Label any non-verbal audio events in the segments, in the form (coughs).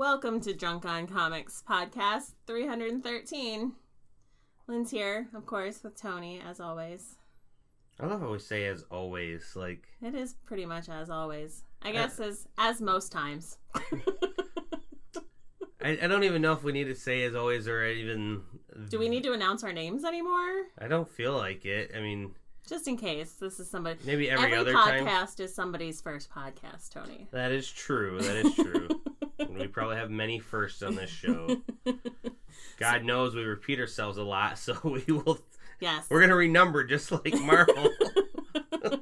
Welcome to Drunk on Comics podcast 313. Lynn's here, of course, with Tony, as always. I love how we say as always. Like It is pretty much as always. I guess as as most times. (laughs) I, I don't even know if we need to say as always or even. Do we need to announce our names anymore? I don't feel like it. I mean, Just in case this is somebody. maybe every, other podcast time. is somebody's first podcast, Tony. That is true. That is true. (laughs) We probably have many firsts on this show. (laughs) God knows we repeat ourselves a lot, so (laughs) we will. Yes. We're gonna renumber just like Marvel. (laughs)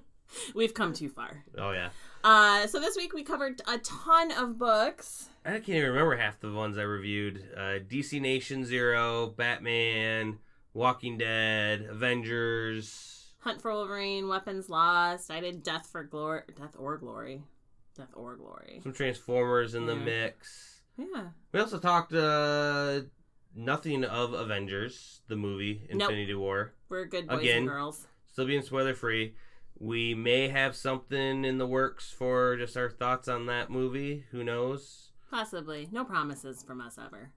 We've come too far. oh yeah, Uh, so this week we covered a ton of books. I can't even remember half the ones I reviewed. Uh, DC Nation Zero, Batman, Walking Dead, Avengers. Hunt for Wolverine, Weapons Lost. I did Death for Glory, Death or Glory, Death or Glory. Some Transformers in the Yeah. mix. Yeah. We also talked uh nothing of Avengers, the movie Nope. Infinity War. We're good boys Again. and girls. Still being spoiler free. We may have something in the works for just our thoughts on that movie. Who knows? Possibly. No promises from us ever.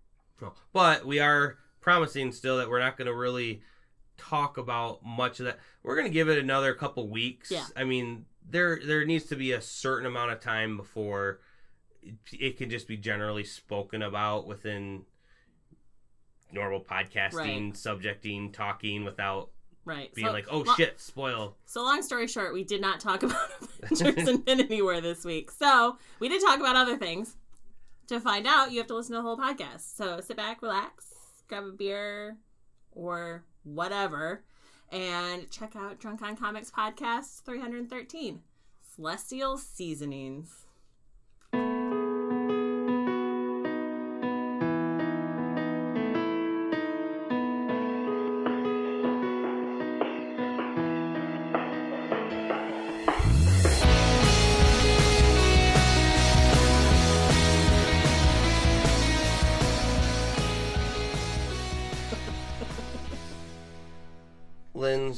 But we are promising still that we're not going to really talk about much of that. We're going to give it another couple weeks. Yeah. I mean, there there needs to be a certain amount of time before it, it can just be generally spoken about within normal podcasting, Right. subjecting, talking without Right. being so, like, "Oh lo- shit, spoil." So long story short, we did not talk (laughs) about (laughs) Avengers Infinity War this week. So we did talk about other things. To find out, you have to listen to the whole podcast. So sit back, relax, grab a beer or whatever, and check out Drunk on Comics Podcast 313 Celestial Seasonings.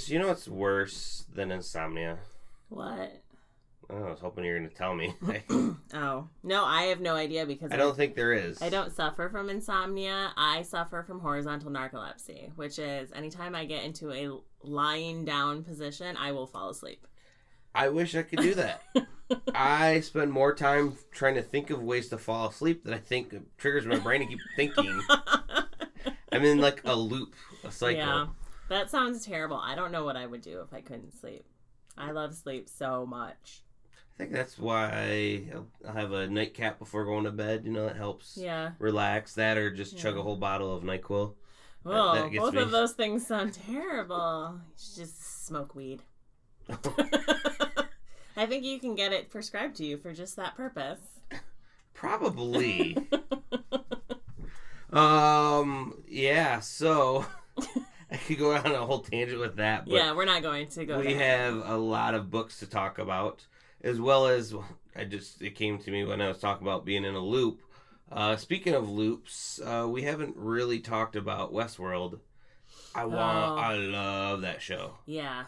You know what's worse than insomnia? What? Oh, I was hoping you were going to tell me. (coughs) Oh, no, I have no idea because I don't think there is. I don't suffer from insomnia. I suffer from horizontal narcolepsy, which is anytime I get into a lying down position, I will fall asleep. I wish I could do that. (laughs) I spend more time trying to think of ways to fall asleep than I think triggers my brain to keep thinking. (laughs) I'm in like a loop, a cycle. Yeah, that sounds terrible. I don't know what I would do if I couldn't sleep. I love sleep so much. I think that's why I have a nightcap before going to bed. You know, it helps Yeah. relax. That or just chug a whole bottle of Nyquil. Well, that both me. of those things sound terrible. You should just smoke weed. (laughs) I think you can get it prescribed to you for just that purpose. Probably. (laughs) um. Yeah. So (laughs) (laughs) I could go on a whole tangent with that, but yeah, we're not going to go we there. have a lot of books to talk about, as well as I just it came to me when I was talking about being in a loop. Uh, speaking of loops, uh, we haven't really talked about Westworld. I want, Oh. I love that show, Yeah.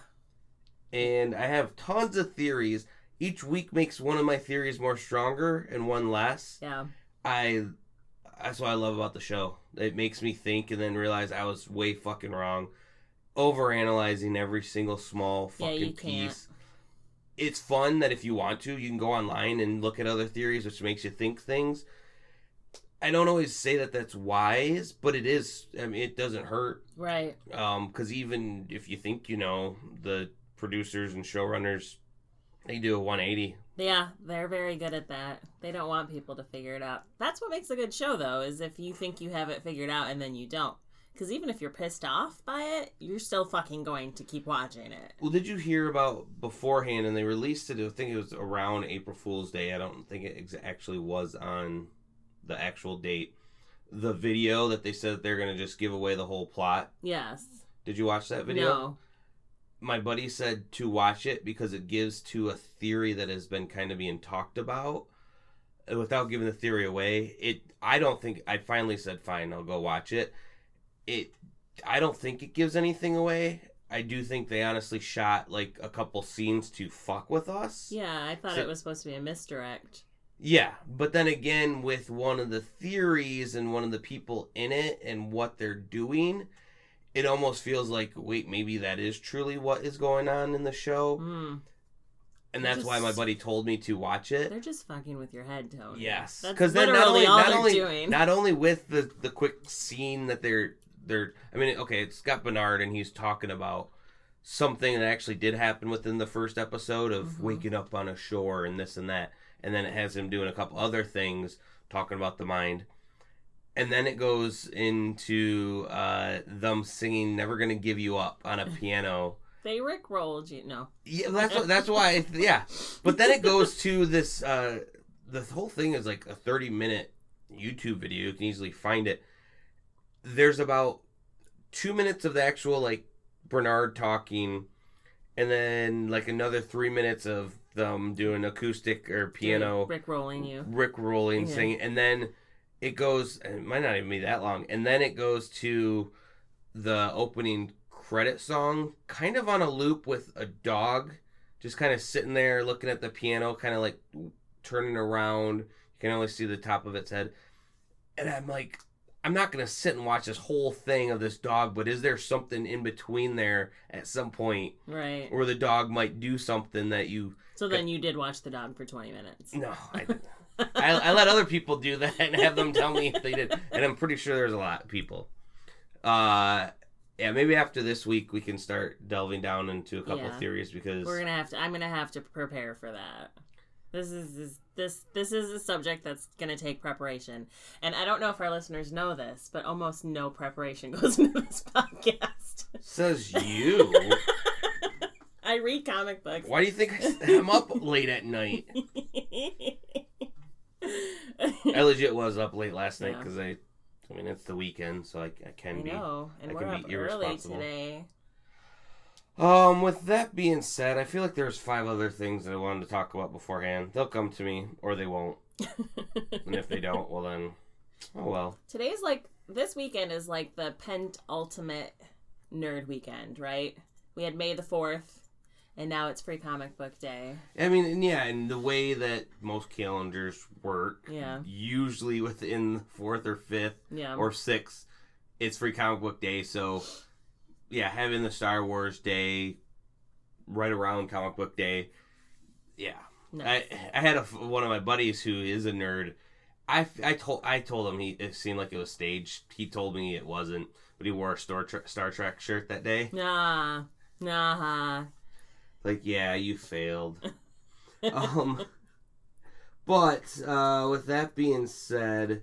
and I have tons of theories. Each week makes one of my theories more stronger and one less. Yeah. I that's what I love about the show. It makes me think and then realize I was way fucking wrong. Over analyzing every single small Yeah, fucking can't. piece. It's fun that if you want to, you can go online and look at other theories, which makes you think things. I don't always say that that's wise, but it is. I mean, it doesn't hurt. Right. Um, because even if you think you know, the producers and showrunners, they do a 180. Yeah, they're very good at that. They don't want people to figure it out. That's what makes a good show, though, is if you think you have it figured out and then you don't. Because even if you're pissed off by it, you're still fucking going to keep watching it. Well, did you hear about beforehand? And they released it. I think it was around April Fool's Day. I don't think it ex- actually was on the actual date. The video that they said they're going to just give away the whole plot. Yes. Did you watch that video? No. My buddy said to watch it because it gives to a theory that has been kind of being talked about. Without giving the theory away, it. I don't think I finally said fine. I'll go watch it. It. I don't think it gives anything away. I do think they honestly shot like a couple scenes to fuck with us. Yeah, I thought So- it was supposed to be a misdirect. Yeah, but then again, with one of the theories and one of the people in it and what they're doing, it almost feels like, wait, maybe that is truly what is going on in the show. Mm. And that's why my buddy told me to watch it. They're just fucking with your head, Tony. Yes, because then not only not only doing. not only with the the quick scene that they're they're I mean okay it's got Bernard and he's talking about something that actually did happen within the first episode of Mhm. waking up on a shore and this and that and then it has him doing a couple other things talking about the mind and then it goes into uh, them singing "Never Gonna Give You Up" on a piano. They Rick rolled you. No. Yeah, that's what, that's why. Yeah, but then it goes to this. Uh, the whole thing is like a thirty minute YouTube video. You can easily find it. There's about two minutes of the actual like Bernard talking, and then like another three minutes of them doing acoustic or piano, Rick rolling you. Rick rolling, Yeah. singing, and then it goes. and It might not even be that long, and then it goes to the opening credit song, kind of on a loop with a dog, just kind of sitting there looking at the piano, kind of like turning around. You can only see the top of its head, and I'm like. I'm not gonna sit and watch this whole thing of this dog, but is there something in between there at some point Right. where the dog might do something that you So then you did watch the dog for 20 minutes. no, I didn't. (laughs) I, I let other people do that and have them tell me if they did, and I'm pretty sure there's a lot of people. Uh, yeah, maybe after this week we can start delving down into a couple Yeah. theories because We're gonna have to. I'm gonna have to prepare for that. This is this this this is a subject that's gonna take preparation, and I don't know if our listeners know this, but almost no preparation (laughs) goes into this podcast. says (laughs) you. I read comic books. Why do you think I'm up late at night? (laughs) I (laughs) legit was up late last night Yeah. because I, I mean it's the weekend, so I, I I can be. know, and I we're can up be early irresponsible. today. Um, with that being said, I feel like there's five other things that I wanted to talk about beforehand. They'll come to me, or they won't. (laughs) And if they don't, well then, oh well. Today's like this weekend is like the pent ultimate nerd weekend, right? We had May the fourth, and now it's Free Comic Book Day. I mean, and yeah, and the way that most calendars work, Yeah. usually within the fourth or fifth Yeah. or sixth, it's free comic book day. So, yeah, having the Star Wars day right around comic book day, yeah. Nice. I I had a, one of my buddies who is a nerd. I, I told I told him he it seemed like it was staged. He told me it wasn't, but he wore a Star Trek, Star Trek shirt that day. Nah. Nah. Like, yeah, you failed. (laughs) um, but uh, with that being said,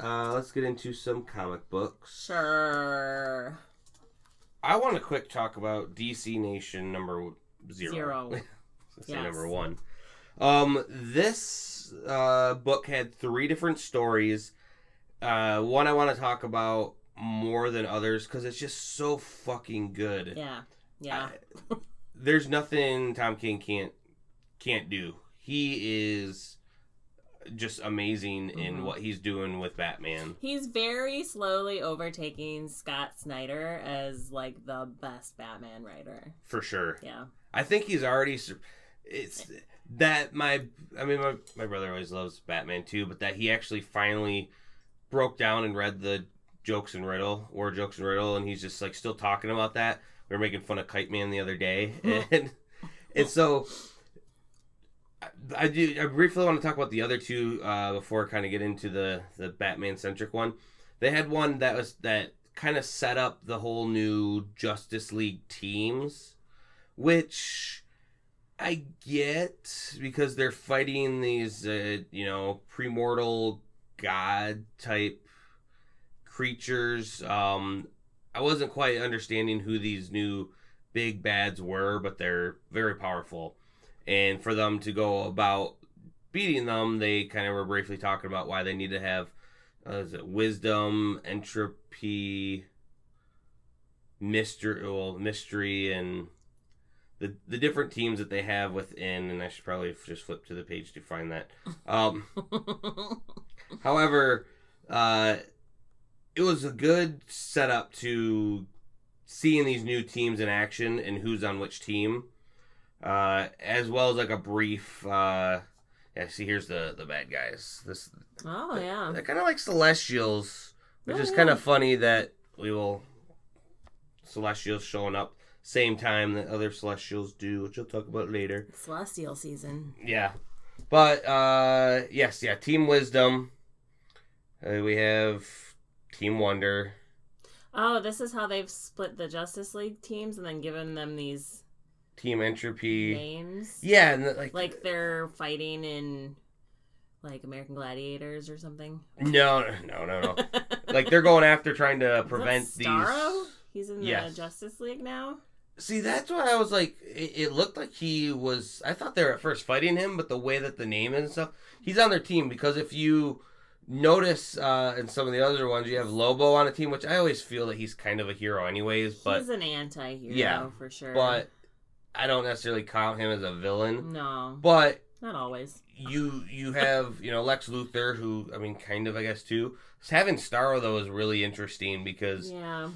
uh, let's get into some comic books. Sure. I want to quick talk about DC Nation number zero. Zero. (laughs) Let's say Yes. number one. Um, this uh, book had three different stories. Uh, one I want to talk about more than others because it's just so fucking good. Yeah. Yeah. I- (laughs) there's nothing Tom King can't can't do. He is just amazing in Mhm. what he's doing with Batman. He's very slowly overtaking Scott Snyder as like the best Batman writer. For sure. Yeah. I think he's already it's that my I mean my my brother always loves Batman too, but that he actually finally broke down and read the jokes and riddle or jokes and riddle and he's just like still talking about that. We were making fun of Kite Man the other day (laughs) and and so I, I do I briefly want to talk about the other two uh, before I kind of get into the the Batman centric one. They had one that was that kind of set up the whole new Justice League teams, which I get because they're fighting these uh, you know premortal god type creatures. Um, I wasn't quite understanding who these new big bads were, but they're very powerful. And for them to go about beating them, they kind of were briefly talking about why they need to have uh, is it wisdom, entropy, mystery, well, mystery, and the the different teams that they have within. And I should probably just flip to the page to find that. Um, (laughs) However, uh, it was a good setup to seeing these new teams in action and who's on which team, uh, as well as like a brief. Uh, Yeah, see, here's the the bad guys. This Oh yeah. they're kind of like Celestials, which Oh, is yeah. kind of funny that we will Celestials showing up same time that other Celestials do, which we'll talk about later. Celestial season. Yeah, but uh yes, yeah, Team Wisdom. Uh, we have Team Wonder. Oh, this is how they've split the Justice League teams and then given them these Team Entropy. names. Yeah, and uh, like, Like they're fighting in like American Gladiators or something. no, no, no, no. (laughs) like they're going after trying to prevent Starro? these. He's in Yes. the Justice League now. See, that's why I was like, it, it looked like he was. I thought they were at first fighting him, but the way that the name is and stuff, he's on their team because if you notice uh, in some of the other ones, you have Lobo on a team, which I always feel that he's kind of a hero, anyways. But He's an anti-hero Yeah, for sure. but I don't necessarily count him as a villain. no, But not always. you you have you know Lex Luthor, who I mean, kind of I guess too. Having Starro though is really interesting because Yeah.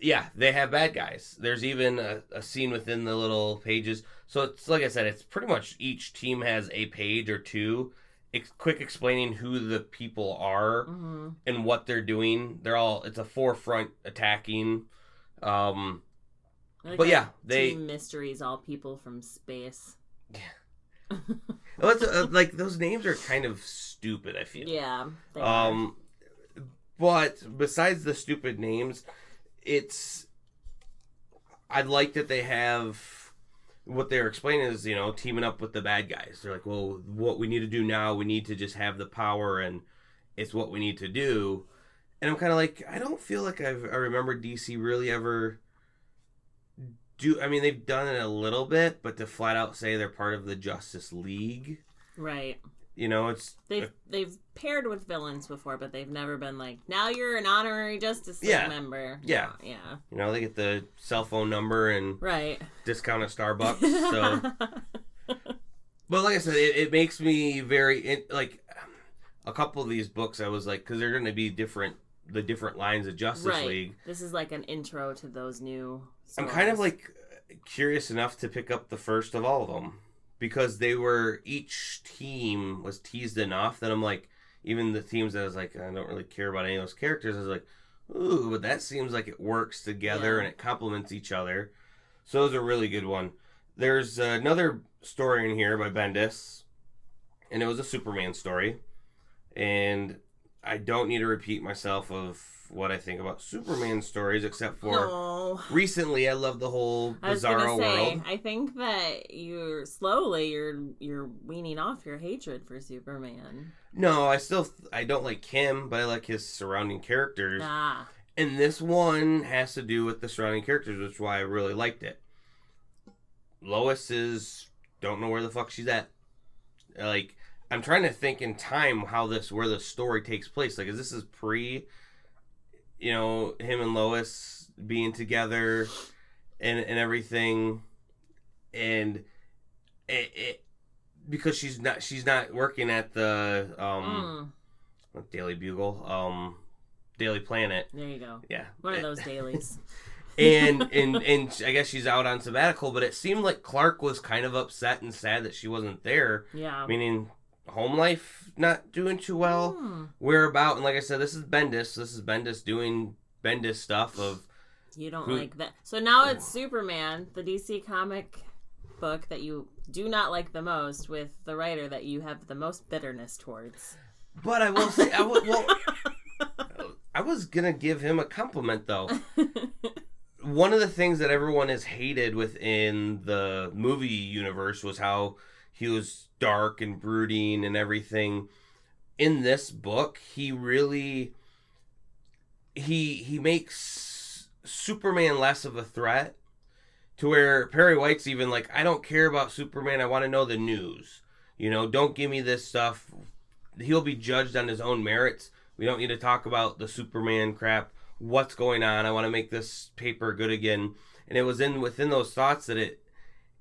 yeah, they have bad guys. There's even a, a scene within the little pages. So it's like I said, it's pretty much each team has a page or two, ex- quick explaining who the people are hmm and what they're doing. They're all it's a forefront attacking. Um, But yeah, they- mysteries, all people from space. it's, (laughs) uh, like those names are kind of stupid. I feel. Yeah. they are. Um, but besides the stupid names, it's I like that they have what they're explaining is you know teaming up with the bad guys. They're like, well, what we need to do now, we need to just have the power, and it's what we need to do. And I'm kind of like, I don't feel like I've I remember DC really ever do. I mean, they've done it a little bit, but to flat out say they're part of the Justice League, right. You know, it's They've they've paired with villains before, but they've never been like, now you're an honorary Justice League Yeah. member. Yeah. No, yeah. you know they get the cell phone number and Right. discount at Starbucks. So, (laughs) but like I said, it, it makes me very it, like a couple of these books. I was like, because they're going to be different, the different lines of Justice right. League. This is like an intro to those new. I'm kind of like curious enough to pick up the first of all of them because they were each team was teased enough that I'm like, even the teams that I was like, I don't really care about any of those characters. I was like, ooh, but that seems like it works together Yeah. and it complements each other. So it was a really good one. There's another story in here by Bendis, and it was a Superman story. And I don't need to repeat myself of what I think about Superman stories, except for No. recently I love the whole I was Bizarro gonna say, world. I think that you're slowly you're you're weaning off your hatred for Superman. No, I still I don't like him, but I like his surrounding characters. Ah, And this one has to do with the surrounding characters, which is why I really liked it. Lois is don't know where the fuck she's at. Like I'm trying to think in time how this where the story takes place. Like is this is pre you know, him and Lois being together and and everything and it, it because she's not she's not working at the um mm, Daily Bugle, um Daily Planet. there you go. Yeah. One of those dailies. (laughs) and and and I guess she's out on sabbatical, but it seemed like Clark was kind of upset and sad that she wasn't there, Yeah. meaning home life not doing too well. Hmm. We're about, and like I said, this is Bendis. This is Bendis doing Bendis stuff of You don't Who- like that. So now it's Superman, the DC comic book that you do not like the most, with the writer that you have the most bitterness towards. But I will say, I will, well, (laughs) I was gonna give him a compliment though. One of the things that everyone has hated within the movie universe was how he was dark and brooding and everything. In this book, he really he he makes Superman less of a threat to where Perry White's even like, I don't care about Superman. I want to know the news. You know, don't give me this stuff. He'll be judged on his own merits. We don't need to talk about the Superman crap. What's going on? I want to make this paper good again. And it was in within those thoughts that it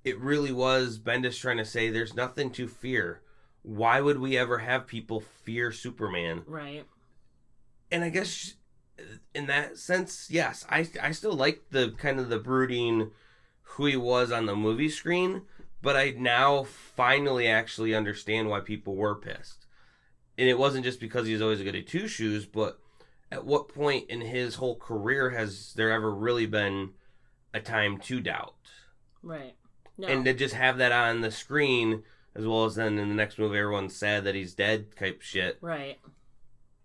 it really was Bendis trying to say there's nothing to fear. Why would we ever have people fear Superman? right. and I guess in that sense, yes, I I still like the kind of the brooding who he was on the movie screen, but I now finally actually understand why people were pissed. And it wasn't just because he's always a goody two shoes, but at what point in his whole career has there ever really been a time to doubt? Right. No. And to just have that on the screen, as well as then in the next movie, everyone's sad that he's dead type shit. right.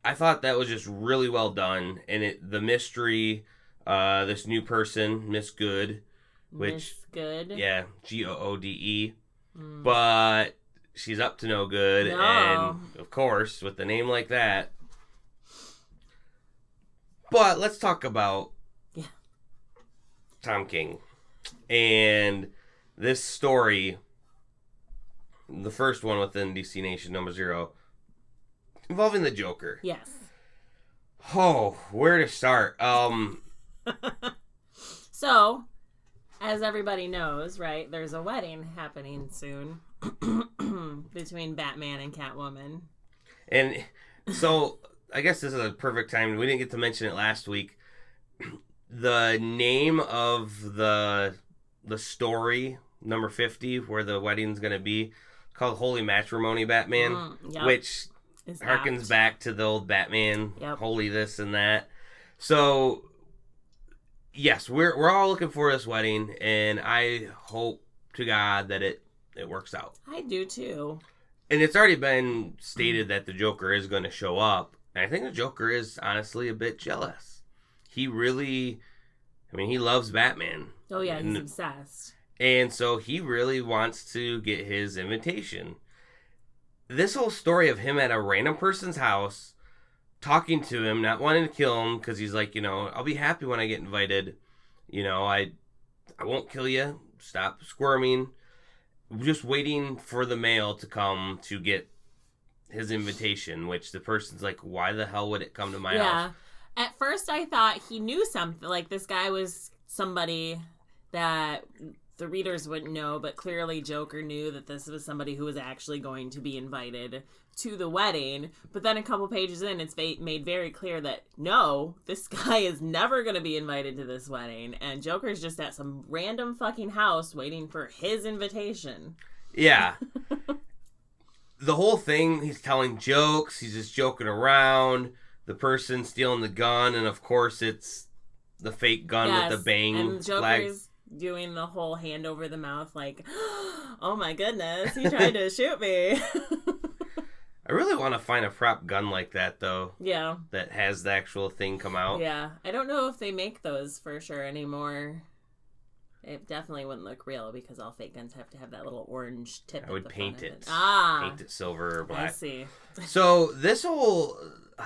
I thought that was just really well done, and it the mystery, uh, this new person, Miss Good, Which- Miss good. yeah, G O O D E, Mm. but she's up to no good, No. and of course, with the name like that. But let's talk about Yeah. Tom King and this story. The first one within DC Nation number zero, involving the Joker. Yes. Oh, where to start? Um, (laughs) So, as everybody knows, right, there's a wedding happening soon (clears throat) between Batman and Catwoman. and so I guess this is a perfect time. We didn't get to mention it last week. (clears throat) The name of the the story number fifty, where the wedding's gonna be, called Holy Matrimony Batman, Mm, yep, which is harkens apt. back to the old Batman, Yep. holy this and that. So, yes, we're we're all looking for this wedding, and I hope to God that it it works out. I do too. And it's already been stated that the Joker is going to show up, and I think the Joker is honestly a bit jealous. He really, I mean, he loves Batman, Oh yeah, he's And- obsessed. And so he really wants to get his invitation. This whole story of him at a random person's house, talking to him, not wanting to kill him because he's like, you know, I'll be happy when I get invited. You know, I, I won't kill you. Stop squirming. Just waiting for the mail to come to get his invitation. Which the person's like, why the hell would it come to my yeah. house? At first, I thought he knew something. Like this guy was somebody that the readers wouldn't know, but clearly Joker knew that this was somebody who was actually going to be invited to the wedding. But then a couple pages in, it's made very clear that no, this (laughs) guy is never going to be invited to this wedding, and Joker's just at some random fucking house waiting for his invitation. Yeah. (laughs) the whole thing, he's telling jokes, he's just joking around. The person stealing the gun, and of course, it's the fake gun with the bang and flag. Doing the whole hand over the mouth, like, (gasps) "Oh my goodness, he tried to (laughs) shoot me." I really want to find a prop gun like that, though, yeah, that has the actual thing come out. yeah. I don't know if they make those for sure anymore. It definitely wouldn't look real because all fake guns have to have that little orange tip. I would paint of it. Ah, Paint it silver or black. I see. So, this whole. Uh,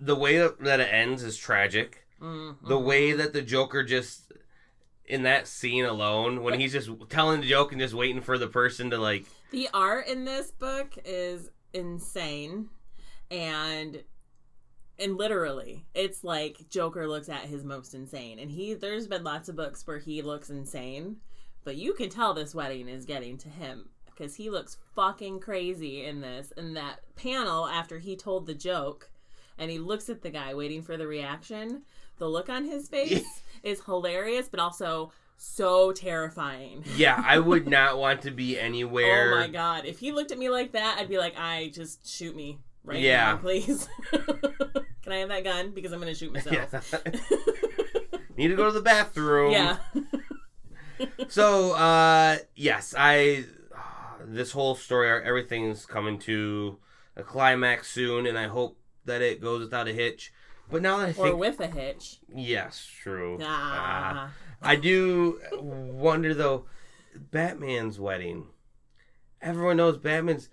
the way that it ends is tragic. Mm, the way that the Joker just in that scene alone, when he's just telling the joke and just waiting for the person to like, The art in this book is insane. And and literally it's like Joker looks at his most insane. And he there's been lots of books where he looks insane but you can tell this wedding is getting to him because he looks fucking crazy in this. In that panel after he told the joke and he looks at the guy waiting for the reaction the look on his (laughs) face is hilarious but also so terrifying yeah, I would (laughs) not want to be anywhere. Oh my god! If he looked at me like that, I'd be like, "I just shoot me right Yeah. now, please." (laughs) Can I have that gun because I'm gonna shoot (laughs) myself? Need to go to the bathroom. yeah. So, uh, yes, I. This whole story, everything's coming to a climax soon, and I hope that it goes without a hitch. But now that I or with a hitch. yes, true. Ah. I do wonder though, Batman's wedding. Everyone knows Batman's.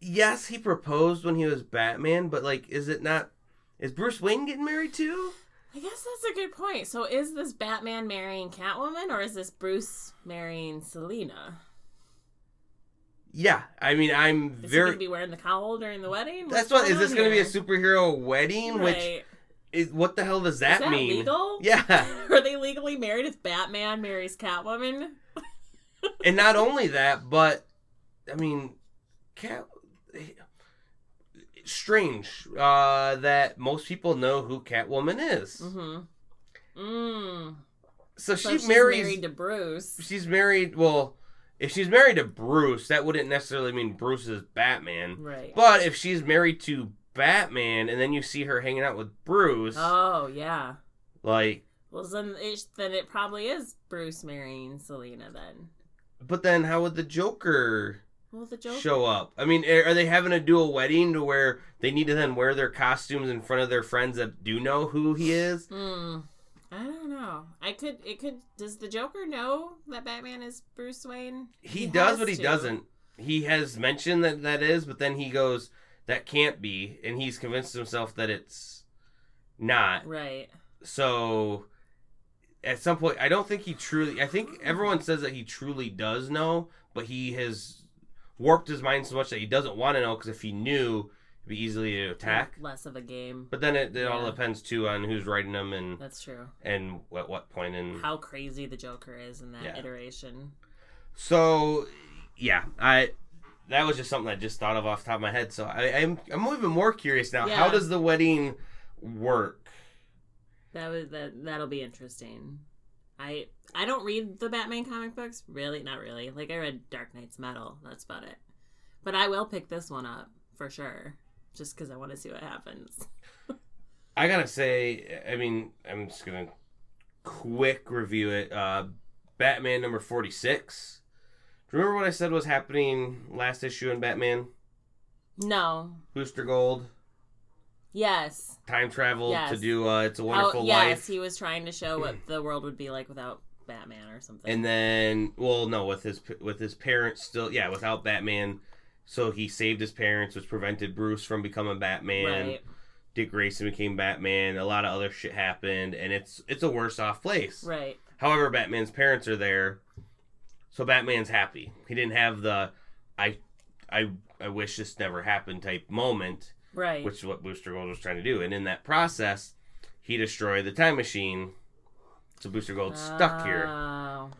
Yes, he proposed when he was Batman, but like, is it not? Is Bruce Wayne getting married too? I guess that's a good point. So, is this Batman marrying Catwoman, or is this Bruce marrying Selina? Yeah, I mean, I'm Is he gonna be wearing the cowl during the wedding? That's What's what is this going to be a superhero wedding? Which is what the hell does Is that, that mean? legal? (laughs) Yeah, (laughs) Are they legally married if Batman marries Catwoman? (laughs) and not only that, but I mean, Cat. Strange uh, that most people know who Catwoman is. Mm-hmm. Mm. So, So she she's marries. married to Bruce. she's married. Well, if she's married to Bruce, that wouldn't necessarily mean Bruce is Batman. Right. But if she's married to Batman and then you see her hanging out with Bruce, oh yeah. like, Well, then it, then it probably is Bruce marrying Selina then. but then how would the Joker Well, the Joker. show up? I mean, are they having to do a wedding to where they need to then wear their costumes in front of their friends that do know who he is? Hmm. I don't know. I could. It could. Does the Joker know that Batman is Bruce Wayne? He, does, but he to. doesn't. He has mentioned that that is, but then he goes, "That can't be," and he's convinced himself that it's not. Right. So, at some point, I don't think he truly. I think everyone says that he truly does know, but he has warped his mind so much that he doesn't want to know. Because if he knew, be easily to attack. Less of a game. But then it, it all depends too on who's writing them and That's true. and at what point in How crazy the Joker is in that Yeah. iteration. So, yeah, I that was just something I just thought of off the top of my head. So I, I'm I'm even more curious now. How does the wedding work? That was that. That'll be interesting. I I don't read the Batman comic books. Really, not really. Like I read Dark Nights Metal. That's about it. But I will pick this one up for sure, just because I want to see what happens. I gotta say, I mean, I'm just gonna quick review it. Uh, Batman number forty six. Do you remember what I said was happening last issue in Batman? No. Booster Gold, Yes. time travel Yes. to do uh, It's a Wonderful yes, Life. Yes, he was trying to show what (clears throat) the world would be like without Batman or something. and then well no with his with his parents still yeah without batman so he saved his parents which prevented bruce from becoming batman right. dick grayson became batman a lot of other shit happened and it's it's a worse off place Right. however batman's parents are there so batman's happy he didn't have the i i i wish this never happened type moment Right. which is what booster gold was trying to do and in that process he destroyed the time machine so booster gold's stuck here Oh.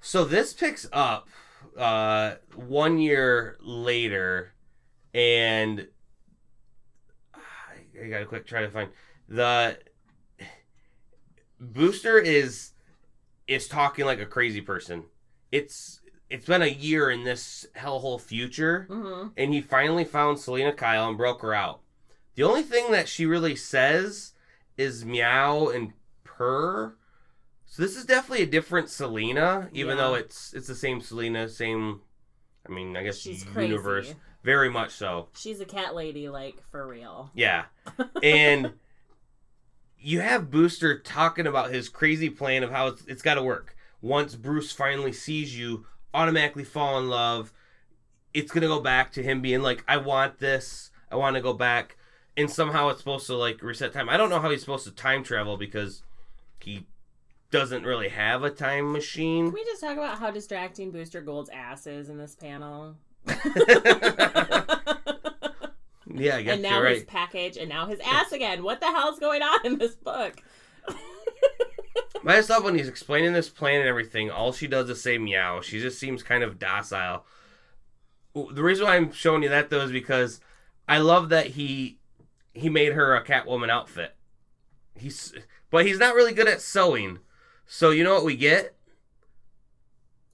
so this picks up uh one year later and I, gotta quick try to find the booster is is talking like a crazy person. It's it's been a year in this hellhole future hmm and he finally found Selina Kyle and broke her out. The only thing that she really says is meow and purr. So this is definitely a different Selina, even Yeah. though it's it's the same Selina, same. I mean, I guess She's crazy. universe, very much so. She's a cat lady, like for real. Yeah, (laughs) and you have Booster talking about his crazy plan of how it's, it's got to work. Once Bruce finally sees you, automatically fall in love. It's gonna go back to him being like, "I want this. I want to go back," and somehow it's supposed to like reset time. I don't know how he's supposed to time travel because he doesn't really have a time machine. Can we just talk about how distracting Booster Gold's ass is in this panel? (laughs) Yeah, I guess and now you're his package, and now his ass again. What the hell's going on in this book? (laughs) Just thought when he's explaining this plan and everything, all she does is say meow. She just seems kind of docile. The reason why I'm showing you that though is because I love that he he made her a Catwoman outfit. He's but he's not really good at sewing. So you know what we get?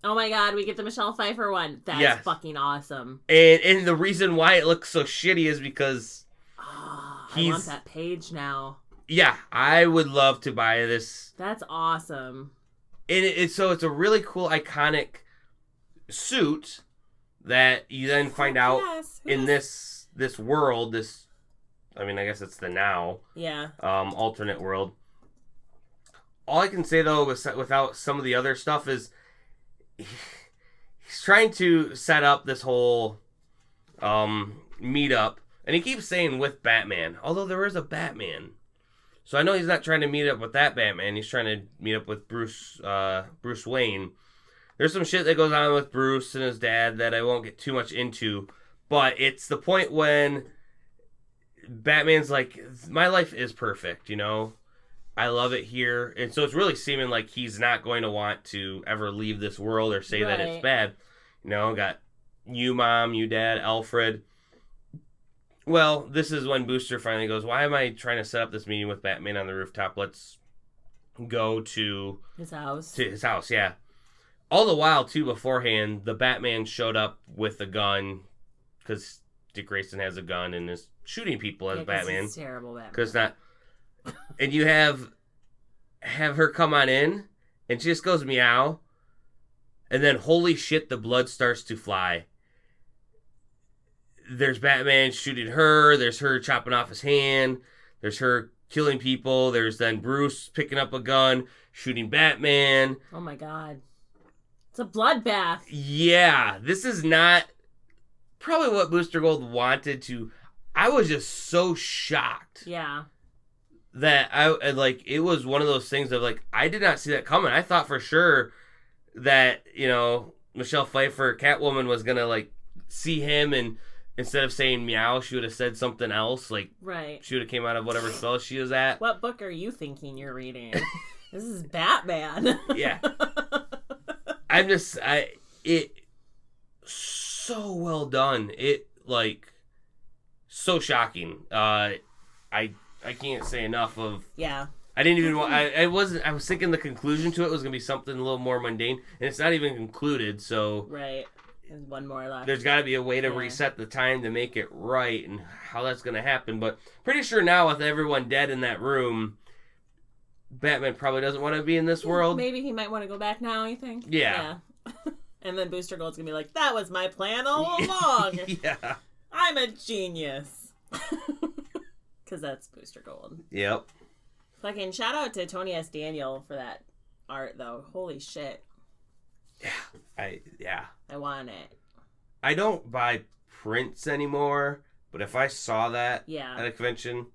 Oh my god, we get the Michelle Pfeiffer one. That's Yes. fucking awesome. And and the reason why it looks so shitty is because Ah, I He's- want that page now. yeah, I would love to buy this That's awesome. and it, it's so it's a really cool iconic suit that you then find out Yes, in this this world this i mean i guess it's the now Yeah. um alternate world all i can say though with, without some of the other stuff is he's trying to set up this whole um meetup. And he keeps saying with batman although there is a batman. So i know he's not trying to meet up with that batman. He's trying to meet up with bruce uh bruce wayne. There's some shit that goes on with bruce and his dad that i won't get too much into but it's the point when batman's like my life is perfect you know I love it here. And so it's really seeming like he's not going to want to ever leave this world or say that it's bad. You know, got you mom, you dad, Alfred. Well, this is when Booster finally goes, Why am I trying to set up this meeting with Batman on the rooftop? Let's go to His house. to his house, yeah. all the while too beforehand, the Batman showed up with a gun because Dick Grayson has a gun and is shooting people as Yeah, Batman. terrible Batman. because not and you have have her come on in and she just goes meow and then holy shit the blood starts to fly there's batman shooting her there's her chopping off his hand there's her killing people there's then bruce picking up a gun shooting batman Oh my god. It's a bloodbath. yeah this is not probably what booster gold wanted to i was just so shocked Yeah. That I like it was one of those things of like I did not see that coming. I thought for sure that you know Michelle Pfeiffer Catwoman was gonna like see him and instead of saying meow, she would have said something else. Like Right. she would have came out of whatever spell she was at. What book are you thinking you're reading? (laughs) this is Batman. (laughs) Yeah, I'm just I it so well done. It like so shocking. Uh, I I can't say enough of yeah. I didn't even. I, I wasn't. I was thinking the conclusion to it was gonna be something a little more mundane, and it's not even concluded. So Right. There's one more left. there's got to be a way to Yeah. reset the time to make it right, and how that's gonna happen. But pretty sure now, with everyone dead in that room, Batman probably doesn't want to be in this world. Maybe he might want to go back now, you think? Yeah. Yeah. (laughs) and then Booster Gold's gonna be like, that was my plan all (laughs) along. (laughs) yeah. I'm a genius. Because that's Booster Gold. Yep. Fucking shout out to Tony S. Daniel for that art, though. Holy shit. Yeah, I yeah. I want it. I don't buy prints anymore, but if I saw that Yeah. at a convention,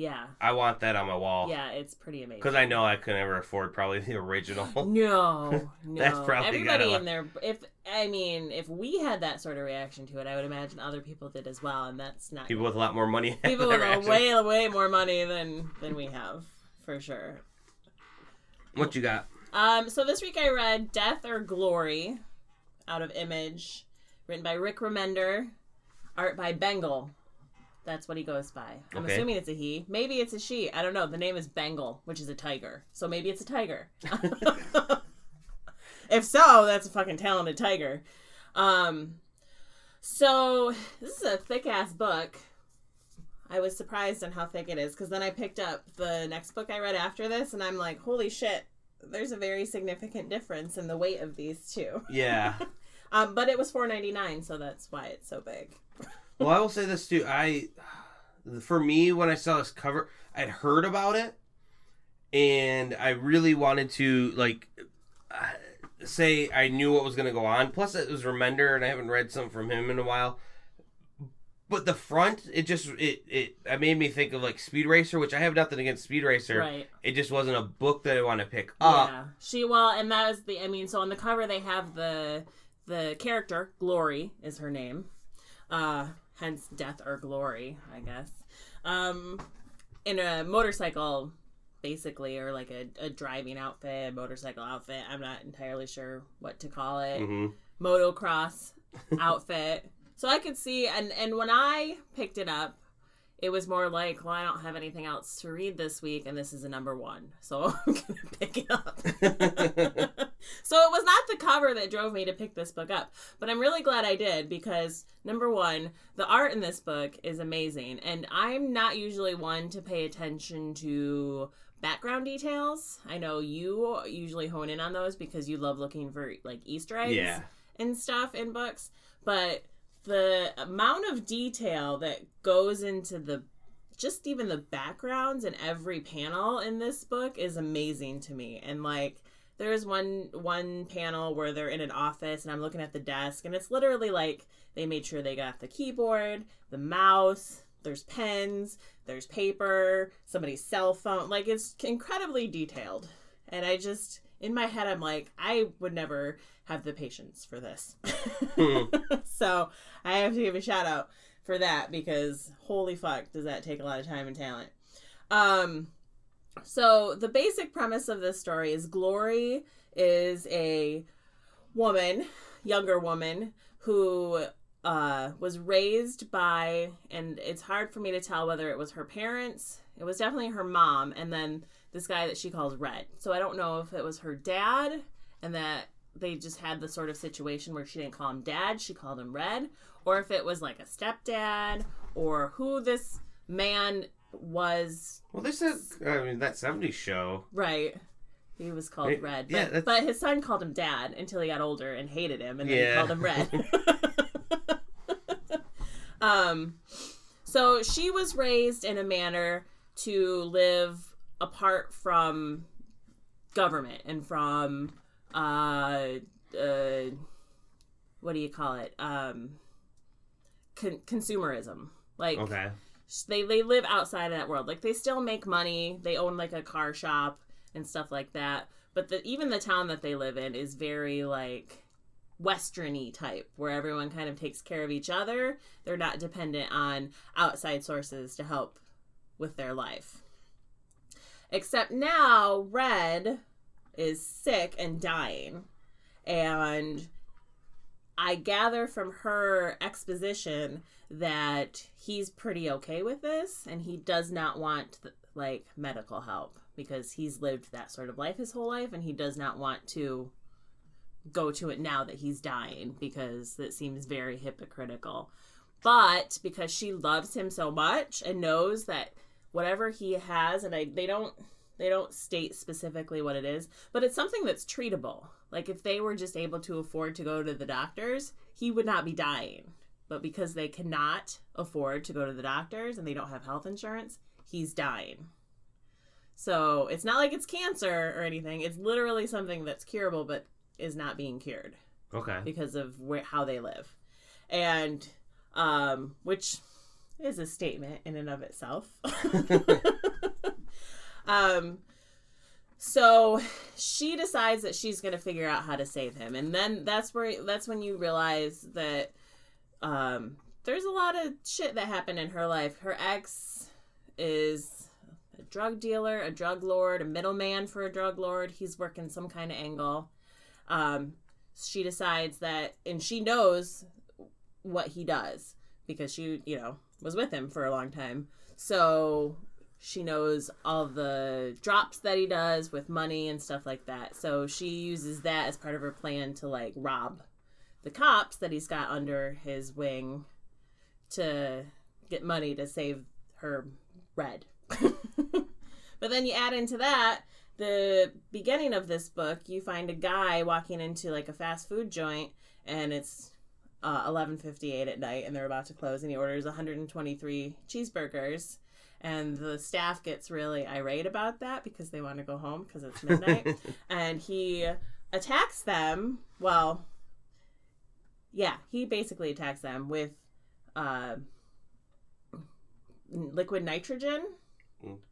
Yeah. I want that on my wall. Yeah, it's pretty amazing. Because I know I could never afford probably the original. (laughs) No, (laughs) no. That's probably everybody gotta- in there. If I mean, if we had that sort of reaction to it, I would imagine other people did as well, and that's not People with a lot more money. (laughs) people with reaction. way, way more money than than we have, for sure. What you got? Um, so this week I read Death or Glory out of Image, written by Rick Remender, art by Bengal. That's what he goes by. I'm Okay. assuming it's a he. Maybe it's a she. I don't know. The name is Bengal, which is a tiger. So maybe it's a tiger. (laughs) if so, that's a fucking talented tiger. Um, so this is a thick ass book. I was surprised on how thick it is because then I picked up the next book I read after this, and I'm like, holy shit, there's a very significant difference in the weight of these two. Yeah. (laughs) Um, but it was four ninety nine, so that's why it's so big. Well, I will say this too. I, (sighs) for me, when I saw this cover, I'd heard about it, and I really wanted to like (sighs) say I knew what was going to go on. Plus, it was Remender, and I haven't read something from him in a while. But the front, it just it it, it made me think of like Speed Racer, which I have nothing against Speed Racer. Right. It just wasn't a book that I want to pick up. Yeah. She well, and that is the. I mean, so on the cover they have the the character Glory is her name, uh, hence Death or Glory, I guess. Um, in a motorcycle, basically, or like a, a driving outfit, motorcycle outfit. I'm not entirely sure what to call it. hmm Motocross outfit. So I could see, and and when I picked it up, it was more like, well, I don't have anything else to read this week, and this is a number one, so (laughs) I'm gonna pick it up. (laughs) so it was not the cover that drove me to pick this book up, but I'm really glad I did because number one, the art in this book is amazing, and I'm not usually one to pay attention to background details. I know you usually hone in on those because you love looking for like Easter eggs Yeah. and stuff in books, but the amount of detail that goes into the just even the backgrounds in every panel in this book is amazing to me. And like there's one one panel where they're in an office and I'm looking at the desk and it's literally like they made sure they got the keyboard, the mouse, there's pens, there's paper, somebody's cell phone. Like it's incredibly detailed. And I just in my head I'm like I would never have the patience for this. (laughs) so I have to give a shout out for that because holy fuck does that take a lot of time and talent. Um so the basic premise of this story is Glory is a woman, younger woman who uh, was raised by, and it's hard for me to tell whether it was her parents. It was definitely her mom, and then this guy that she calls Red. So I don't know if it was her dad, and that they just had the sort of situation where she didn't call him dad, she called him Red, or if it was like a stepdad, or who this man was. Well, this is, I mean that '70s show. Right. He was called Right. Red, Yeah, but, that's- but his son called him Dad until he got older and hated him, and then he called him Red. (laughs) (laughs) um, so she was raised in a manner to live apart from government and from uh, uh, what do you call it? Um, con- consumerism, like Okay. they they live outside of that world. Like they still make money. They own like a car shop and stuff like that. But the, even the town that they live in is very like westerny type, where everyone kind of takes care of each other. They're not dependent on outside sources to help with their life. Except now, Red is sick and dying, and I gather from her exposition that he's pretty okay with this and he does not want like medical help because he's lived that sort of life his whole life and he does not want to go to it now that he's dying because it seems very hypocritical. But because she loves him so much and knows that whatever he has and I they don't they don't state specifically what it is, but it's something that's treatable. Like if they were just able to afford to go to the doctors, he would not be dying. But because they cannot afford to go to the doctors and they don't have health insurance, he's dying. So it's not like it's cancer or anything. It's literally something that's curable but is not being cured Okay. because of where how they live, and um, which is a statement in and of itself. (laughs) (laughs) um, so she decides that she's going to figure out how to save him, and then that's where that's when you realize that um, there's a lot of shit that happened in her life. Her ex is a drug dealer, a drug lord, a middleman for a drug lord. He's working some kind of angle. Um, she decides that, and she knows what he does because she, you know, was with him for a long time. So she knows all the drops that he does with money and stuff like that. So she uses that as part of her plan to like rob the cops that he's got under his wing to get money to save her red. (laughs) but then you add into that the beginning of this book, you find a guy walking into like a fast food joint, and it's uh, 11:58 at night, and they're about to close, and he orders 123 cheeseburgers, and the staff gets really irate about that because they want to go home because it's midnight, (laughs) and he attacks them. Well, yeah, he basically attacks them with uh, liquid nitrogen.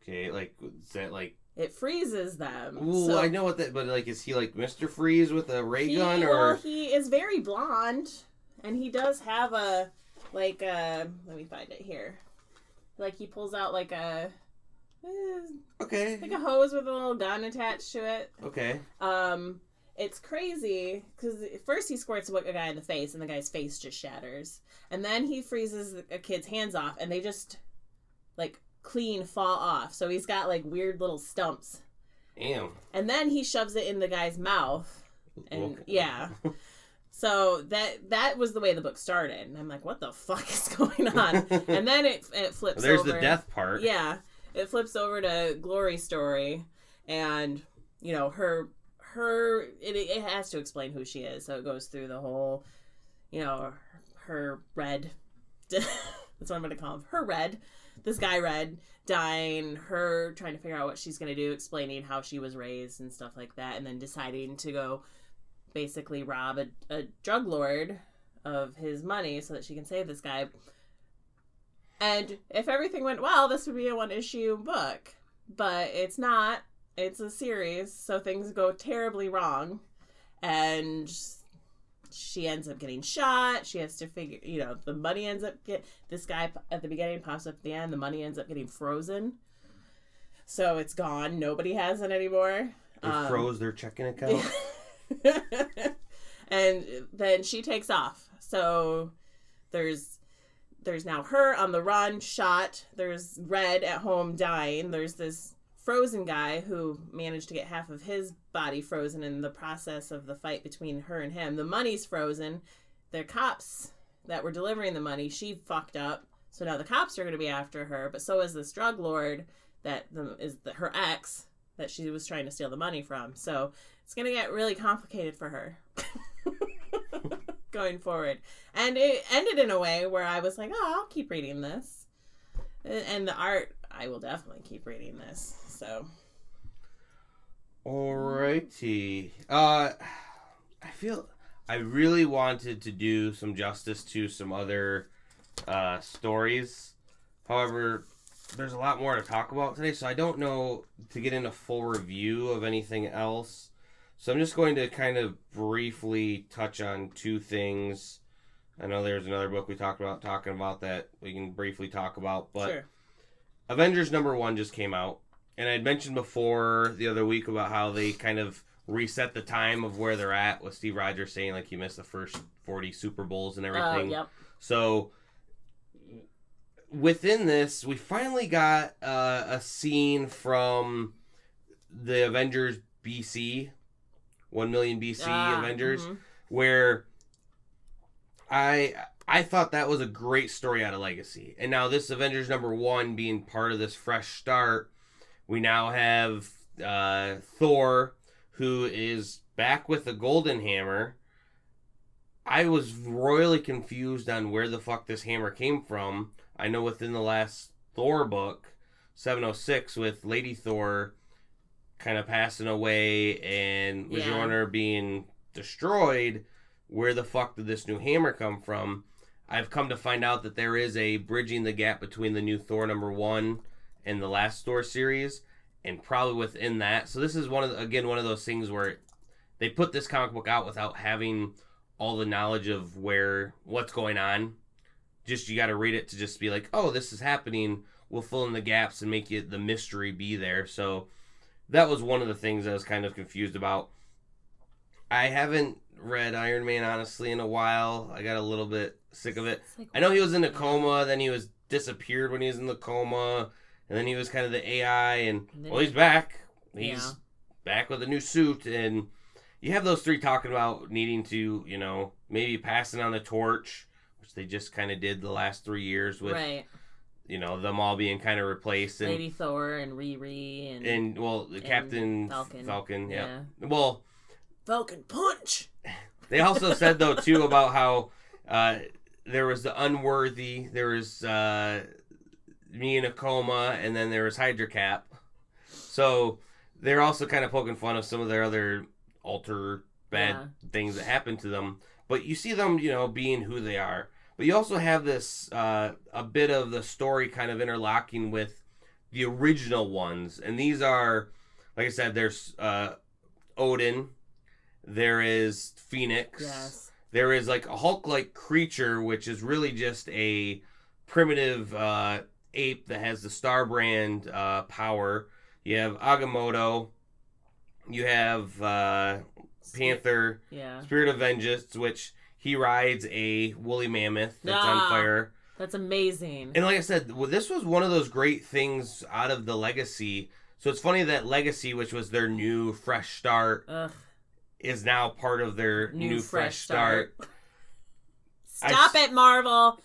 okay. Like is that like? It freezes them. Ooh, So- I know what that. But like, is he like Mister Freeze with a ray he, gun well, or? he is very blonde, and he does have a like a. Let me find it here. Like he pulls out like a eh, Okay. like a hose with a little gun attached to it. Okay. Um, it's crazy because first he squirts a guy in the face, and the guy's face just shatters, and then he freezes a kid's hands off, and they just like clean fall off. So he's got like weird little stumps, Damn. and then he shoves it in the guy's mouth. And Okay. yeah. (laughs) So that that was the way the book started. And I'm like, what the fuck is (laughs) going on? (laughs) and then it it flips over There's over. the death part. Yeah. It flips over to Glory story and you know, her her it, it has to explain who she is. So it goes through the whole you know, her red (laughs) that's what I'm gonna call him. Her red. This guy red dying, her trying to figure out what she's gonna do, explaining how she was raised and stuff like that, and then deciding to go basically rob a, a drug lord of his money so that she can save this guy. And if everything went well, this would be a one issue book. But it's not. It's a series, so things go terribly wrong. And she ends up getting shot. She has to figure, you know, the money ends up get this guy at the beginning pops up at the end. The money ends up getting frozen, so it's gone. Nobody has it anymore. They Um, froze their checking account. (laughs) (laughs) and then she takes off. So there's there's now her on the run, shot. There's Red at home dying. There's this frozen guy who managed to get half of his body frozen in the process of the fight between her and him. The money's frozen. The cops that were delivering the money, she fucked up. So now the cops are going to be after her, but so is this drug lord that the, is the, her ex that she was trying to steal the money from. So it's going to get really complicated for her (laughs) going forward. And it ended in a way where I was like, oh, I'll keep reading this. And the art, I will definitely keep reading this. So. Alrighty. Uh, I feel I really wanted to do some justice to some other uh, stories. However, there's a lot more to talk about today, so I don't know to get into a full review of anything else. So I'm just going to kind of briefly touch on two things. I know there's another book we talked about talking about that we can briefly talk about, but Sure. Avengers number one just came out, and I'd mentioned before the other week about how they kind of reset the time of where they're at with Steve Rogers saying like he missed the first 40 Super Bowls and Oh, everything. yep. So within this, we finally got uh, a scene from the Avengers BC, 1 million BC Ah, Avengers, mhm. where I I thought that was a great story out of Legacy. And now this Avengers number 1 being part of this fresh start, we now have uh, Thor who is back with the golden hammer. I was royally confused on where the fuck this hammer came from. I know within the last Thor book, 706, with Lady Thor kind of passing away and Yeah. Being destroyed, where the fuck did this new hammer come from? I've come to find out that there is a bridging the gap between the new Thor number one and the last Thor series, and probably within that. So this is one of the, again one of those things where they put this comic book out without having all the knowledge of where what's going on. Just you got to read it to just be like, oh, this is happening. We'll fill in the gaps and make it the mystery be there. So that was one of the things I was kind of confused about. I haven't read Iron Man honestly in a while. I got a little bit sick of it. Like, I know he was in a coma, then he was disappeared when he was in the coma, and then he was kind of the AI, and And well, he's back. He's Yeah. back with a new suit, and you have those three talking about needing to, you know, maybe passing on the torch, which they just kind of did the last three years with, right. You know, them all being kind of replaced, and Lady Thor and Riri and, and well, the Captain Falcon. Falcon, yeah. yeah. Well, Falcon Punch. (laughs) They also said though too about how uh, there was the unworthy, there was uh, me in a coma, and then there was Hydra Cap. So they're also kind of poking fun of some of their other alter bad Yeah. things that happened to them. But you see them, you know, being who they are. But you also have this uh, a bit of the story kind of interlocking with the original ones, and these are, like I said, there's uh, Odin, there is Phoenix, Yes. there is like a Hulk-like creature, which is really just a primitive uh, ape that has the Star Brand uh, power. You have Agamotto, you have uh, Panther, Yeah. Spirit of Vengeance, which he rides a woolly mammoth that's Ah. on fire. That's amazing. And like I said, well, this was one of those great things out of the Legacy. So it's funny that Legacy, which was their new fresh start, Ugh. is now part of their new, fresh, start. (laughs) I Stop s- it, Marvel.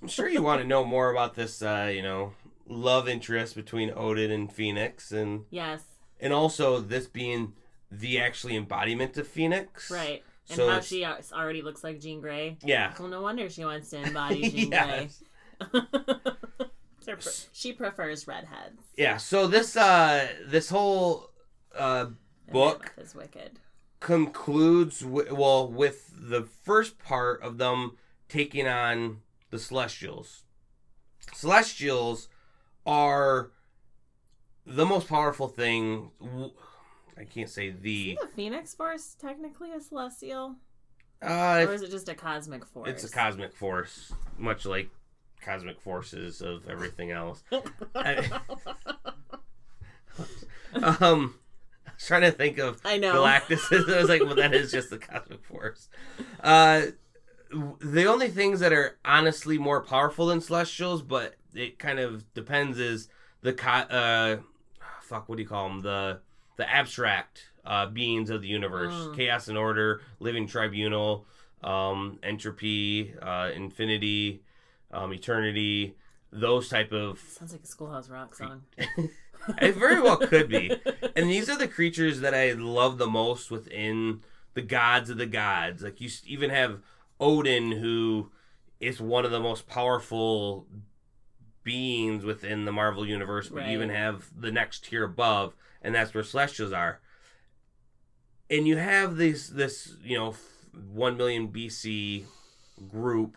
I'm sure you want to know more about this, uh, you know, love interest between Odin and Phoenix, and Yes. and also this being the actually embodiment of Phoenix. Right. And So how she already looks like Jean Grey. Yeah. Well, no wonder she wants to embody (laughs) Jean Grey. (laughs) She pre- she prefers redheads. Yeah. So this uh this whole uh Book. Is wicked. concludes w- well with the first part of them taking on the celestials celestials are the most powerful thing w- i can't say the Isn't the Phoenix Force technically a celestial? uh or is it just a cosmic force? it's a cosmic force much like cosmic forces of everything else (laughs) I- (laughs) um i was trying to think of I know. Galactus. I was like, well, that is just the cosmic force. Uh, the only things that are honestly more powerful than celestials, but it kind of depends, is the co- uh, fuck, what do you call them? The the abstract uh, beings of the universe, Mm. chaos and order, living tribunal, um, entropy, uh, infinity, um, eternity, those type of. Sounds like a Schoolhouse Rock song. (laughs) it very well could be. And these are the creatures that I love the most within the gods of the gods. Like you even have Odin, who is one of the most powerful beings within the Marvel universe, but you even have the next tier above, and that's where Celestials are. And you have this this you know one million BC group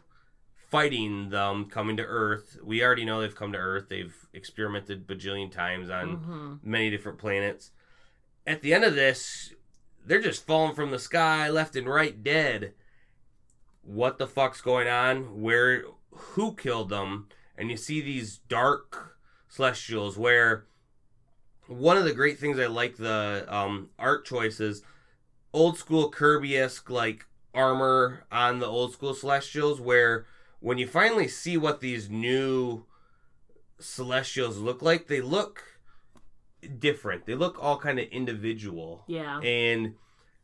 fighting them coming to Earth. We already know they've come to Earth. They've experimented bajillion times on Mhm. many different planets. At the end of this, they're just falling from the sky left and right dead. What the fuck's going on? Where who killed them? And you see these dark celestials where one of the great things I like the um, art choices, old school Kirby esque like armor on the old school celestials where when you finally see what these new celestials look like, they look different. They look all kind of individual, Yeah. and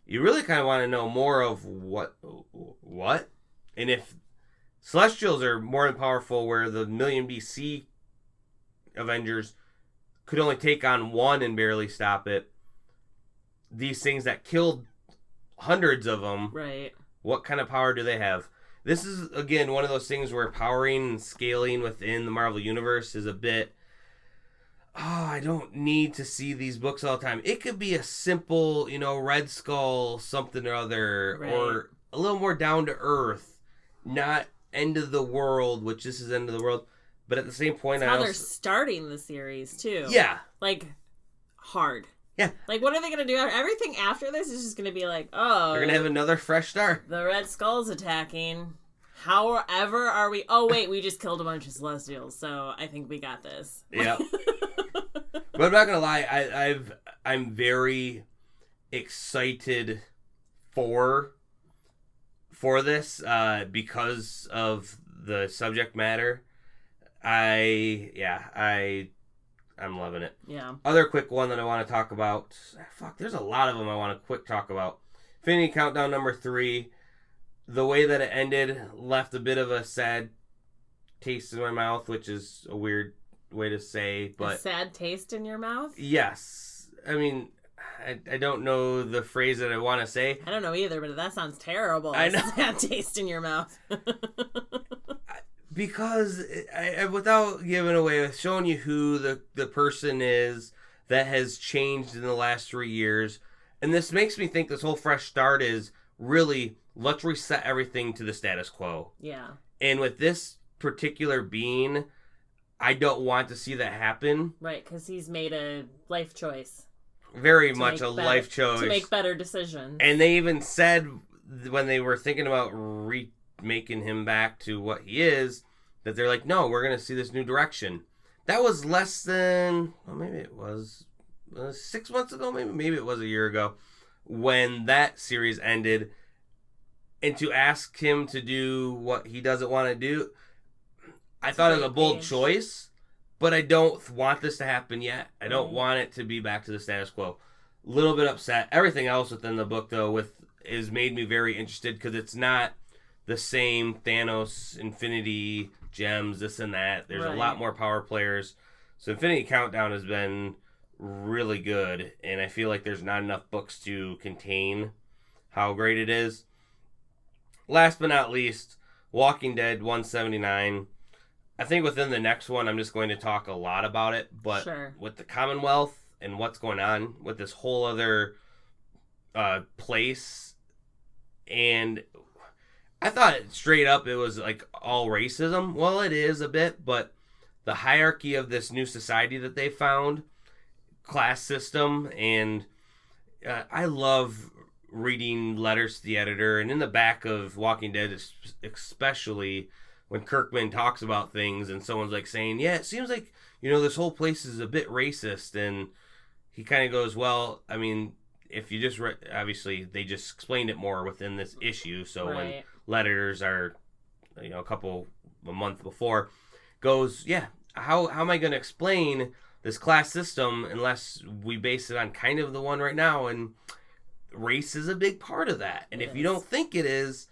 you really kind of want to know more of what what, and if celestials are more than powerful, where the million BC Avengers could only take on one and barely stop it. These things that killed hundreds of them Right. what kind of power do they have? This is again one of those things where powering and scaling within the Marvel universe is a bit oh, I don't need to see these books all the time. It could be a simple, you know, Red Skull something or other Right. or a little more down to earth, not end of the world, which this is end of the world, but at the same point It's I how they're starting the series too. Yeah. Like hard. Yeah. Like what are they gonna do? Everything after this is just gonna be like, oh, They're going to have another fresh start. the Red Skull's attacking. However, are we? Oh wait, we just killed a bunch of Celestials, so I think we got this. Yeah. (laughs) But I'm not gonna lie, I, I've I'm very excited for for this uh, because of the subject matter. I yeah I I'm loving it. yeah. Other quick one that I want to talk about. Ah, fuck, there's a lot of them I want to quick talk about. Infinity Countdown number three. The way that it ended left a bit of a sad taste in my mouth, which is a weird way to say, a but sad taste in your mouth. Yes. I mean, I, I don't know the phrase that I want to say. I don't know either, but that sounds terrible. I (laughs) A know. sad taste in your mouth. (laughs) Because, I, I, without giving away, showing you who the, the person is that has changed in the last three years. And this makes me think this whole fresh start is really let's reset everything to the status quo. yeah. And with this particular being, I don't want to see that happen. Right, because he's made a life choice. Very much a better- life choice. To make better decisions. And they even said when they were thinking about remaking him back to what he is, that they're like, no, we're going to see this new direction. That was less than, well, maybe it was uh, six months ago, maybe, maybe it was a year ago, when that series ended. And to ask him to do what he doesn't want to do, I It's thought it was a bold page. choice, but I don't want this to happen yet. I don't Right. want it to be back to the status quo A little bit upset. Everything else within the book though with is made me very interested because it's not the same Thanos Infinity gems this and that. There's a lot more power players. So Infinity Countdown has been really good and I feel like there's not enough books to contain how great it is. Last but not least, Walking Dead 179. I think within the next one I'm just going to talk a lot about it, but Sure. with the Commonwealth and what's going on with this whole other uh, place, and I thought straight up it was like all racism. Well, it is a bit, but the hierarchy of this new society that they found, class system, and uh, I love reading letters to the editor, and in the back of Walking Dead, especially when Kirkman talks about things, and someone's like saying, "Yeah, it seems like you know this whole place is a bit racist," and he kind of goes, "Well, I mean." If you just re- obviously they just explained it more within this issue, so when right. Letters are you know a couple a month before goes yeah how how am i going to explain this class system unless we base it on kind of the one right now and race is a big part of that. And It if you don't think it is,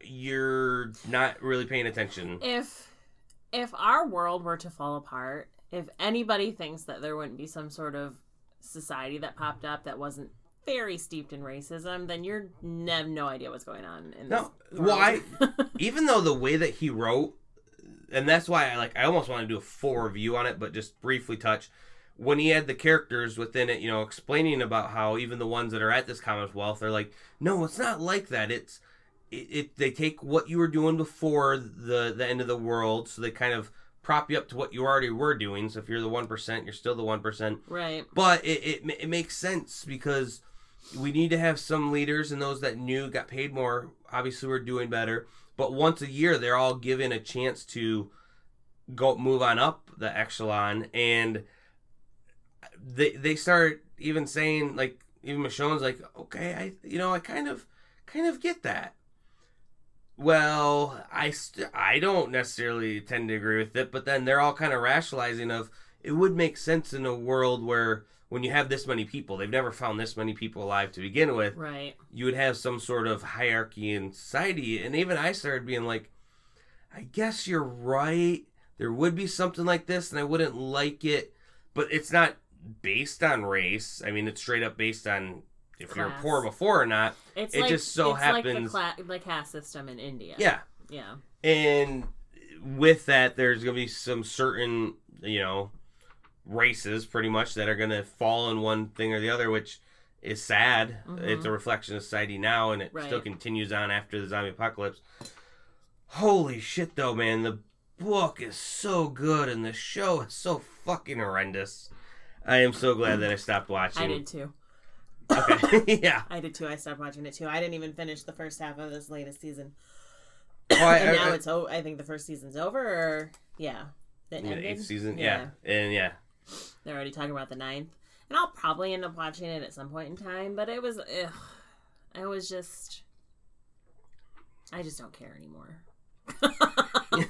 you're not really paying attention. if if our world were to fall apart, if anybody thinks that there wouldn't be some sort of society that popped up that wasn't very steeped in racism, then you're n- have no idea what's going on in No, this well, I (laughs) even though the way that he wrote, and that's why I like I almost want to do a full review on it, but just briefly touch when he had the characters within it, you know, explaining about how even the ones that are at this Commonwealth are like, no, it's not like that. It's it, it they take what you were doing before the the end of the world, so they kind of prop you up to what you already were doing. So if you're the one percent, you're still the one percent right. but it, it it makes sense because we need to have some leaders and those that knew got paid more. Obviously we're doing better. But once a year they're all given a chance to go move on up the echelon. And they they start even saying like even Michonne's like okay I you know I kind of kind of get that. Well I st- I don't necessarily tend to agree with it but then they're all kind of rationalizing of it would make sense in a world where when you have this many people they've never found this many people alive to begin with Right. you would have some sort of hierarchy in society. And even i started being like i guess you're right. There would be something like this and i wouldn't like it. But it's not based on race. I mean it's straight up based on if you're poor before or not. It's It like, just so it's happens- like the, cla- the caste system in India. yeah. Yeah. and with that there's gonna be some certain you know races pretty much that are gonna fall in one thing or the other which is sad Mhm. it's a reflection of society now and it Right. still continues on after the zombie apocalypse holy shit though man the book is so good and the show is so fucking horrendous i am so glad that i stopped watching I did too. okay (laughs) yeah I did too. I stopped watching it too. I didn't even finish the first half of this latest season. Oh, I- (coughs) and now I- it's oh, I think the first season's over. Or yeah, it the ended? eighth season yeah. and yeah They're already talking about the ninth, and I'll probably end up watching it at some point in time. But it was, ugh, I was just, I just don't care anymore. (laughs)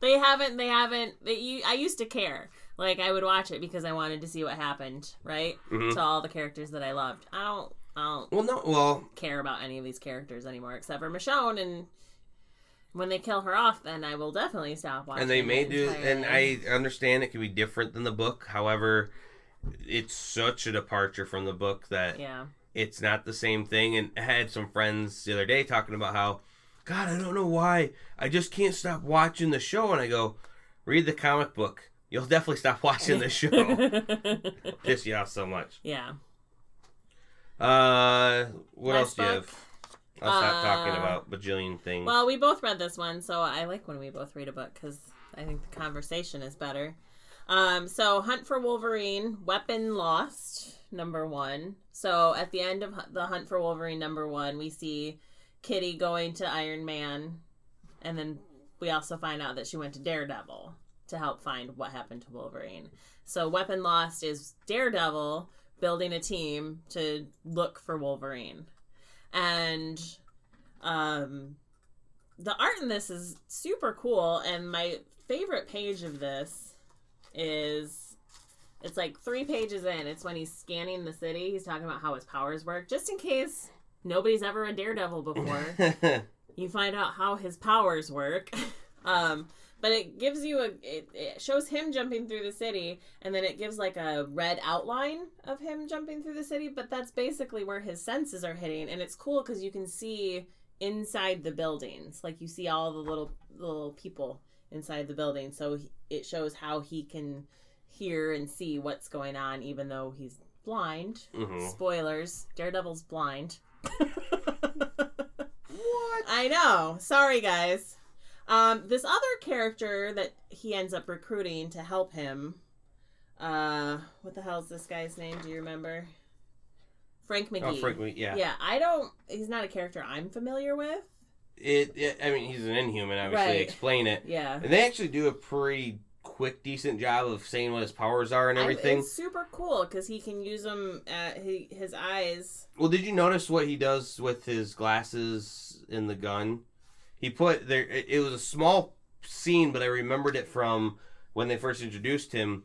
they haven't, they haven't. They, I used to care. Like I would watch it because I wanted to see what happened, right? Mhm. To all the characters that I loved. I don't, I don't well no well care about any of these characters anymore except for Michonne and. When they kill her off, then I will definitely stop watching. and they may do and i understand it can be different than the book. However it's such a departure from the book that yeah, it's not the same thing. And i had some friends the other day talking about how god i don't know why. I just can't stop watching the show. And i go read the comic book. You'll definitely stop watching the show. Piss you off so much. Yeah. uh what else Last do you have i'll stop talking Uh, about bajillion things Well, we both read this one, so I like when we both read a book because I think the conversation is better. Um, so, Hunt for Wolverine, Weapon Lost, number one. So, at the end of the Hunt for Wolverine, number one, we see Kitty going to Iron Man, and then we also find out that she went to Daredevil to help find what happened to Wolverine. So, Weapon Lost is Daredevil building a team to look for Wolverine. And um the art in this is super cool. And my favorite page of this is it's like three pages in. It's when he's scanning the city. He's talking about how his powers work just in case nobody's ever a daredevil before. (laughs) You find out how his powers work. (laughs) Um but it gives you a it, it shows him jumping through the city and then it gives like a red outline of him jumping through the city but that's basically where his senses are hitting and it's cool because you can see inside the buildings like you see all the little little people inside the building so he, it shows how he can hear and see what's going on even though he's blind Mhm. spoilers daredevil's blind what (laughs) I know. Sorry, guys. Um, this other character that he ends up recruiting to help him. Uh, what the hell is this guy's name? Do you remember? Frank McGee. oh Frank, McGee. yeah. Yeah, I don't. He's not a character I'm familiar with. It, it. I mean, he's an Inhuman. Obviously, Right. explain it. Yeah. And they actually do a pretty quick, decent job of saying what his powers are and I- everything. it's super cool because he can use them at he, his eyes. Well, did you notice what he does with his glasses in the gun? He put there. It, it was a small scene, but I remembered it from when they first introduced him.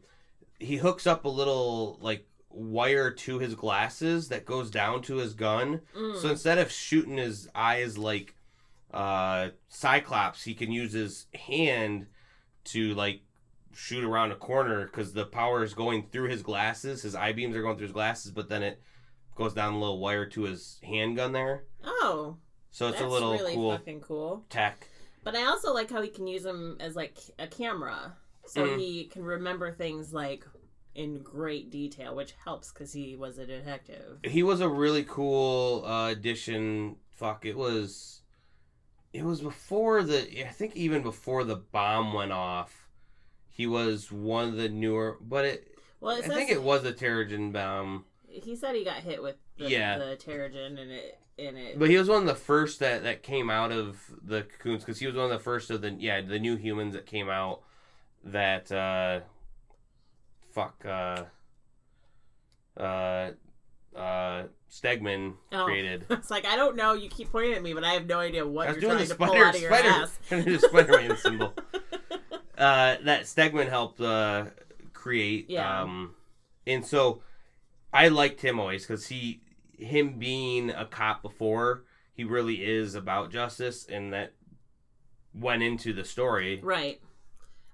he hooks up a little like wire to his glasses that goes down to his gun. Mm. So instead of shooting his eyes like uh Cyclops, he can use his hand to like shoot around a corner because the power is going through his glasses. His eye beams are going through his glasses, but then it goes down a little wire to his handgun there. oh, So it's that's a little really cool fucking cool. tech. But I also like how he can use them as like a camera, so Mhm. he can remember things like in great detail, which helps because he was a detective. He was a really cool uh, addition. Fuck, it was. It was before the. I think even before the bomb went off, he was one of the newer. But it. Well, I it says think it was a Terrigen bomb. he said he got hit with the, Yeah. the Terrigen and it in it. But he was one of the first that, that came out of the cocoons because he was one of the first of the yeah the new humans that came out that uh fuck uh uh uh Stegman Oh. created. (laughs) It's like I don't know. You keep pointing at me, but I have no idea what you're trying the to pull spider out of your spider ass. (laughs) trying to do Spider-Man (laughs) symbol. Uh, that Stegman helped uh, create. Yeah. Um, and so I liked him always because he, him being a cop before, he really is about justice, and that went into the story. Right.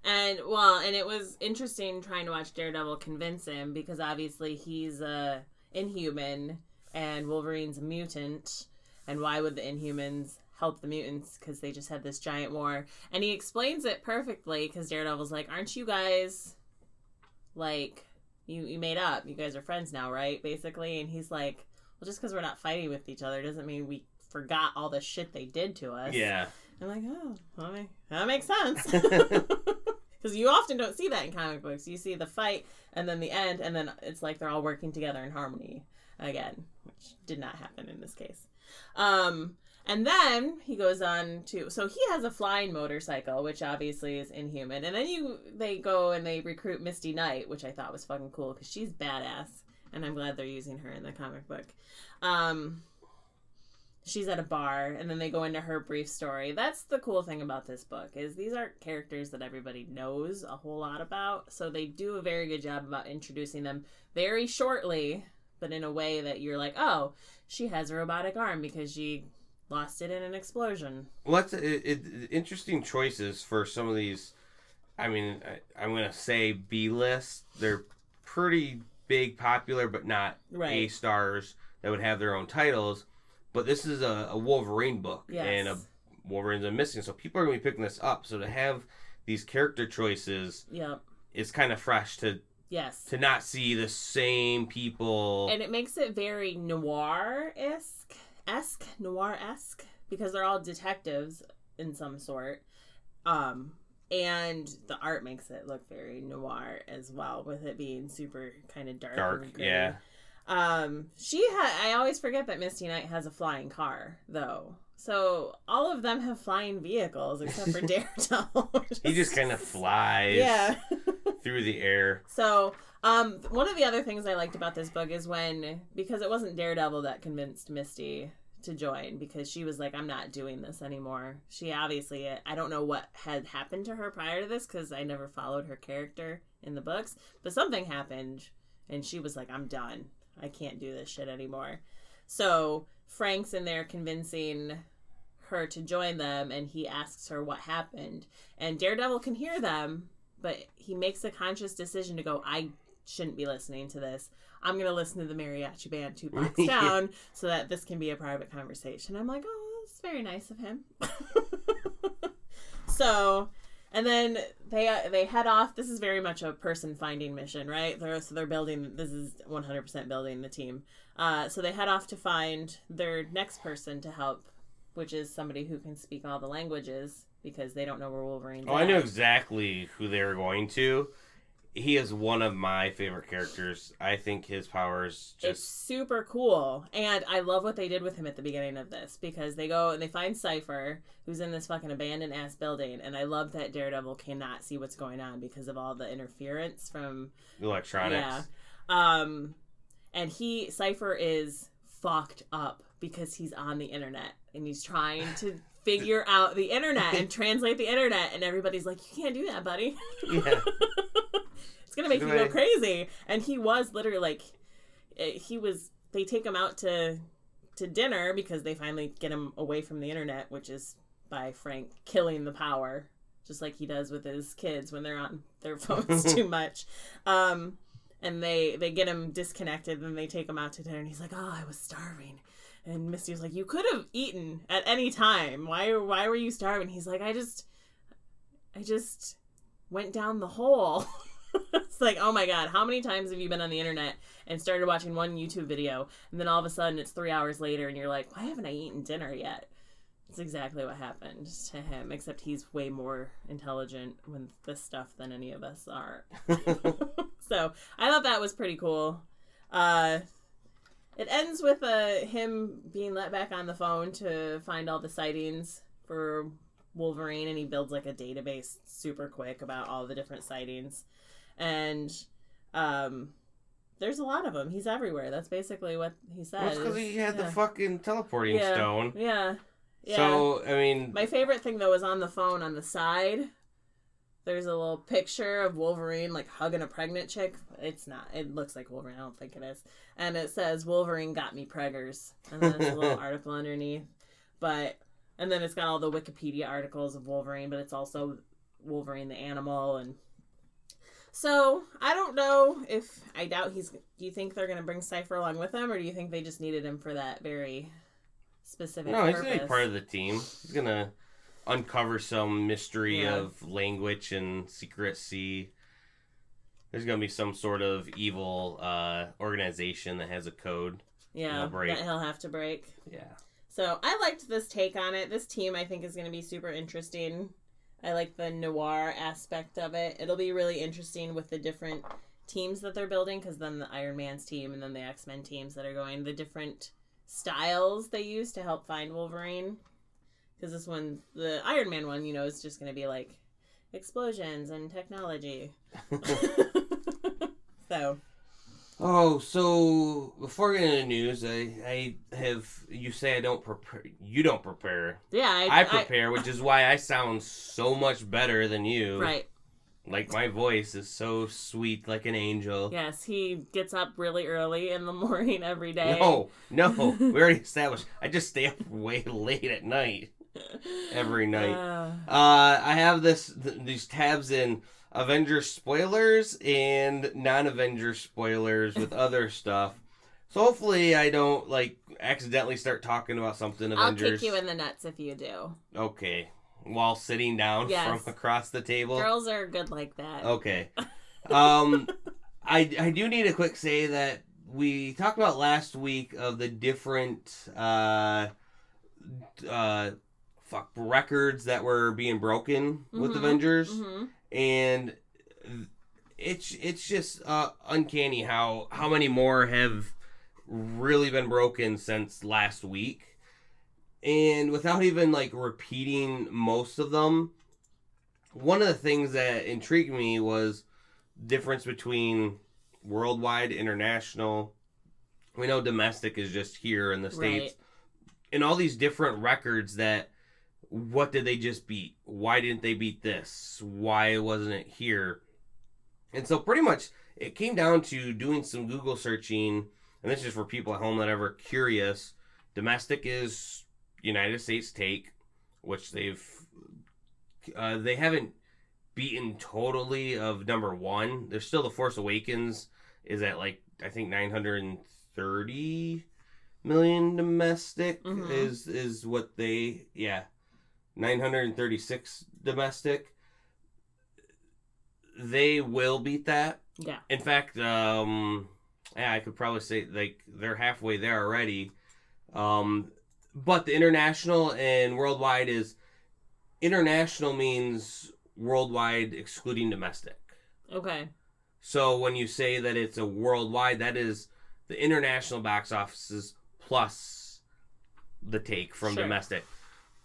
And well, and it was interesting trying to watch Daredevil convince him because obviously he's a inhuman and Wolverine's a mutant. And why would the Inhumans help the mutants? Because they just had this giant war. And he explains it perfectly because Daredevil's like, "Aren't you guys like you you made up? You guys are friends now, right?" Basically, and he's like, "Well, just because we're not fighting with each other doesn't mean we forgot all the shit they did to us." Yeah. I'm like, oh, that, that makes sense. (laughs) (laughs) Because you often don't see that in comic books. You see the fight and then the end, and then it's like they're all working together in harmony again, which did not happen in this case. Um, and then he goes on to so he has a flying motorcycle, which obviously is inhuman. And then you they go and they recruit Misty Knight, which I thought was fucking cool because she's badass, and I'm glad they're using her in the comic book. Um, she's at a bar and then they go into her brief story that's the cool thing about this book is these aren't characters that everybody knows a whole lot about so they do a very good job about introducing them very shortly but in a way that you're like oh she has a robotic arm because she lost it in an explosion Well, that's it, it, interesting choices for some of these. I mean, I, I'm gonna say B list. They're pretty big, popular, but not A stars that would have their own titles. But this is a, a Wolverine book, yes and a Wolverine's a missing, so people are gonna be picking this up. So to have these character choices yep is kind of fresh to yes to not see the same people. and it makes it very noir esque esque noir esque because they're all detectives in some sort. Um, and the art makes it look very noir as well, with it being super kind of dark. Dark, and yeah. Um, she had. I always forget that Misty Knight has a flying car, though. So all of them have flying vehicles except for (laughs) Daredevil. he just kind of flies yeah. (laughs) through the air. So, um, one of the other things I liked about this book is when because it wasn't Daredevil that convinced Misty to join because she was like, "I'm not doing this anymore." She obviously, I don't know what had happened to her prior to this because I never followed her character in the books, but something happened, and she was like, "I'm done. I can't do this shit anymore." So Frank's in there convincing her to join them, and he asks her what happened, and Daredevil can hear them, but he makes a conscious decision to go, I shouldn't be listening to this. I'm going to listen to the mariachi band two blocks (laughs) Yeah. down so that this can be a private conversation. I'm like, oh, that's very nice of him. (laughs) so, and then they uh, they head off. This is very much a person finding mission, right? They're, so they're building. This is 100% building the team. Uh, so they head off to find their next person to help, which is somebody who can speak all the languages because they don't know where Wolverine's Oh, I know exactly who they're going to. He is one of my favorite characters. I think his powers It's just super cool. And I love what they did with him at the beginning of this because they go and they find Cypher, who's in this fucking abandoned ass building. And I love that Daredevil cannot see what's going on because of all the interference from. electronics. Yeah. Um, and he, Cypher, is fucked up because he's on the internet and he's trying to figure (laughs) out the internet and translate the internet. And everybody's like, you can't do that, buddy. Yeah. (laughs) it's gonna make you go crazy. And he was literally like, eh, he was. They take him out to to dinner because they finally get him away from the internet, which is by Frank killing the power, just like he does with his kids when they're on their (laughs) phones too (laughs) much. Um, and they they get him disconnected, and they take him out to dinner, and he's like, "Oh, I was starving." And Misty was like, "You could have eaten at any time. Why? Why were you starving?" He's like, "I just, I just went down the hole." (laughs) it's like, oh my god, how many times have you been on the internet and started watching one YouTube video, and then all of a sudden it's three hours later, and you're like, why haven't I eaten dinner yet? It's exactly what happened to him, except he's way more intelligent with this stuff than any of us are. (laughs) so I thought that was pretty cool. Uh, it ends with uh, him being let back on the phone to find all the sightings for Wolverine, and he builds like a database super quick about all the different sightings. And um, there's a lot of them. He's everywhere. That's basically what he says. Well, because he had the Yeah. fucking teleporting Yeah. stone. Yeah. Yeah. So I mean, My favorite thing though is on the phone on the side. There's a little picture of Wolverine like hugging a pregnant chick. It's not. It looks like Wolverine. I don't think it is. And it says Wolverine got me preggers. And then there's a little (laughs) article underneath. But and then it's got all the Wikipedia articles of Wolverine, but it's also Wolverine the animal and so I don't know if I doubt he's. Do you think they're gonna bring Cypher along with them, or do you think they just needed him for that very specific? no, he's gonna be part of the team. He's gonna uncover some mystery Yeah. of language and secrecy. There's gonna be some sort of evil uh, organization that has a code. Yeah, He'll that he'll have to break. Yeah. So I liked this take on it. This team I think is going to be super interesting. I like the noir aspect of it. It'll be really interesting with the different teams that they're building because then the Iron Man's team and then the X Men teams that are going, the different styles they use to help find Wolverine. Because this one, the Iron Man one, you know, is just going to be like explosions and technology. (laughs) (laughs) so Oh, so before getting into news, I, I have you say I don't prepare. You don't prepare. yeah, I, I prepare, which is why I sound so much better than you. right. Like my voice is so sweet, like an angel. Yes, he gets up really early in the (laughs) morning every day. No, no, (laughs) we already established. I just stay up way late at night every night. Uh, Uh, I have this th- these tabs in Avengers spoilers and non-Avengers spoilers with (laughs) other stuff. So hopefully I don't like accidentally start talking about something I'll Avengers. kick you in the nuts if you do. Okay, while sitting down Yes. from across the table. Girls are good like that. Okay. (laughs) Um, I I do need to quick say that we talked about last week of the different uh uh fuck records that were being broken with Mhm, Avengers hmm and it's it's just uh uncanny how how many more have really been broken since last week. And without even like repeating most of them one of the things that intrigued me was difference between worldwide international. We know domestic is just here in the states. Right. and all these different records that what did they just beat? Why didn't they beat this? Why wasn't it here? And so pretty much it came down to doing some google searching and this is for people at home that are ever curious. Domestic is united states take which they've uh, they haven't beaten totally of number one. There's still the force awakens is at like i think 930 million domestic Mhm. is is what they yeah 936 domestic they will beat that Yeah. in fact um yeah i could probably say like they're halfway there already um but the international and worldwide is international means worldwide excluding domestic Okay. so when you say that it's a worldwide, that is the international box offices plus the take from Sure. domestic.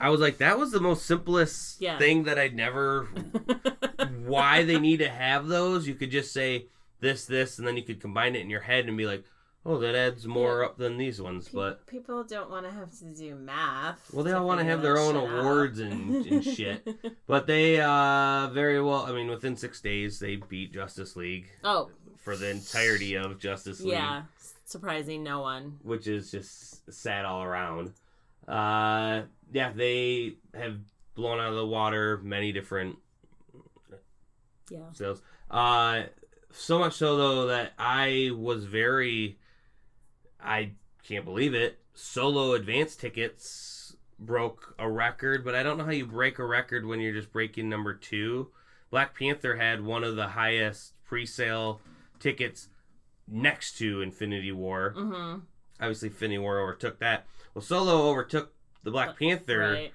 I was like, that was the most simplest Yeah. thing that I'd never. (laughs) why they need to have those? You could just say this, this, and then you could combine it in your head and be like, oh, that adds more Yeah. up than these ones, Pe- but people don't want to have to do math. well, they all want to have their own shit out. awards and, and (laughs) shit. But they uh very well. I mean, within six days, they beat Justice League Oh, for the entirety of Justice League. yeah. Surprising no one. which is just sad all around. Uh, yeah, they have blown out of the water many different Yeah. sales. Uh, so much so though that I was very, I can't believe it. Solo advance tickets broke a record, but I don't know how you break a record when you're just breaking number two. Black Panther had one of the highest pre-sale tickets next to Infinity War Mm-hmm. obviously Infinity War overtook that. Well, Solo overtook the Black uh, Panther. Right.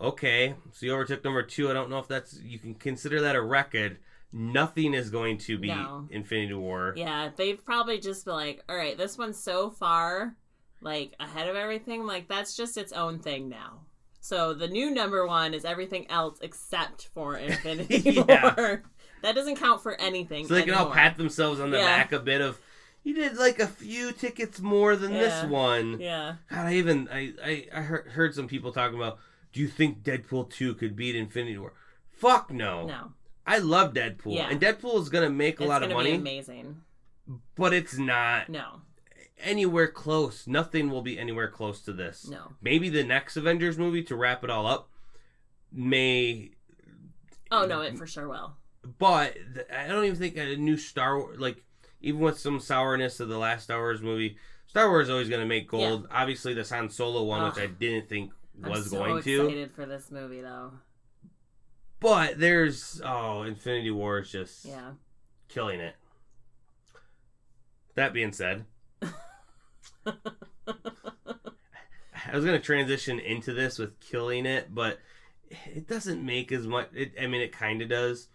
Okay, so you overtook number two. I don't know if that's you can consider that a record. Nothing is going to be No. Infinity War. Yeah, they've probably just been like, all right, this one's so far like ahead of everything. Like that's just its own thing now. So the new number one is everything else except for (laughs) Infinity Yeah. War. (laughs) That doesn't count for anything. So they can all pat themselves on the Yeah. back a bit of. You did like a few tickets more than this one. Yeah. God, I even I I, I heard, heard some people talking about. Do you think Deadpool two could beat Infinity War? Fuck no. No. I love Deadpool, Yeah. and Deadpool is gonna make a it's lot of money, amazing. but it's not No. anywhere close. Nothing will be anywhere close to this. No. Maybe the next Avengers movie to wrap it all up may, Oh no, it for sure will. but I don't even think a new Star Wars like even with some sourness of the last Star Wars movie, Star Wars is always going to make gold. Obviously, the Han Solo one, which I didn't think I'm was so going to, excited for this movie though. but there's oh, Infinity War is just Yeah. killing it. That being said. (laughs) I was gonna transition into this with killing it, but it doesn't make as much. It, I mean, it kind of does.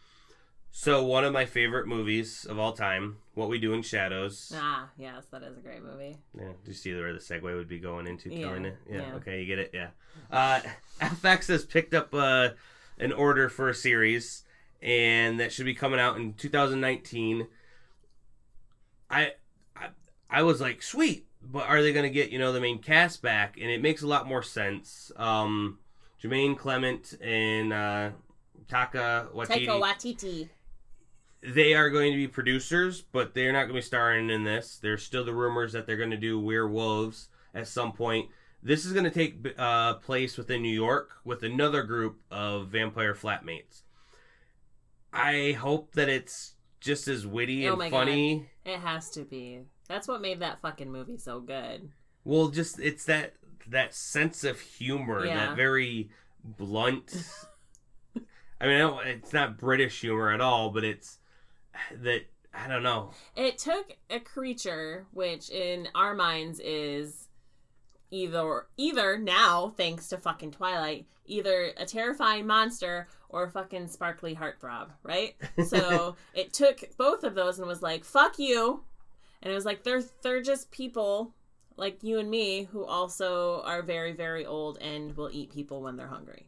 So one of my favorite movies of all time, What We Do in Shadows. Ah, yes, that is a great movie. Yeah, do you see where the segue would be going into Yeah, killing it? Yeah, yeah. Okay, you get it. Yeah. Uh, FX has picked up uh, an order for a series, and that should be coming out in 2019. I, I, I was like, sweet, but are they going to get you know the main cast back? And it makes a lot more sense. Um, Jermaine Clement and uh, Taka Waititi Taika Waititi. They are going to be producers, but they're not going to be starring in this. There's still the rumors that they're going to do Werewolves at some point. This is going to take uh, place within New York with another group of vampire flatmates. I hope that it's just as witty Oh and funny. It has to be. That's what made that fucking movie so good. Well, just it's that that sense of humor, Yeah. that very blunt. (laughs) I mean, I don't, it's not British humor at all, but it's that I don't know. It took a creature, which in our minds is either either now, thanks to fucking Twilight, either a terrifying monster or a fucking sparkly heartthrob, right? (laughs) So it took both of those and was like, "Fuck you," and it was like they're they're just people like you and me who also are very very old and will eat people when they're hungry.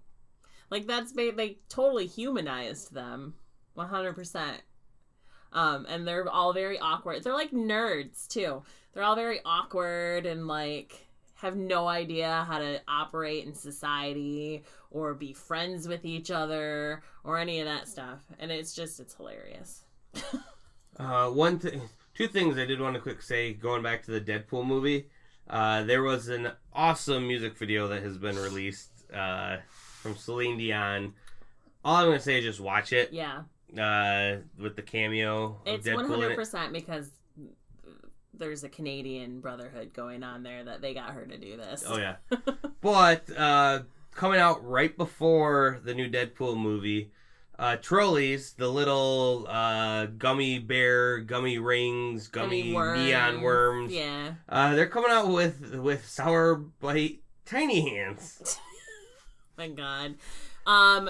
Like that's they they totally humanized them, one hundred percent. Um, and they're all very awkward. They're like nerds too. They're all very awkward and like have no idea how to operate in society or be friends with each other or any of that stuff. And it's just it's hilarious. (laughs) Uh, one thing, two things I did want to quick say. Going back to the Deadpool movie, uh, there was an awesome music video that has been released uh, from Celine Dion. All I'm gonna say is just watch it Yeah. Uh, with the cameo of It's one hundred percent because there's a Canadian brotherhood going on there that they got her to do this. Oh yeah, (laughs) but uh, coming out right before the new Deadpool movie, uh, Trollis, the little uh, gummy bear, gummy rings, gummy, neon worms. Yeah. Uh, they're coming out with with Sour Brite tiny hands. (laughs) My God. Um,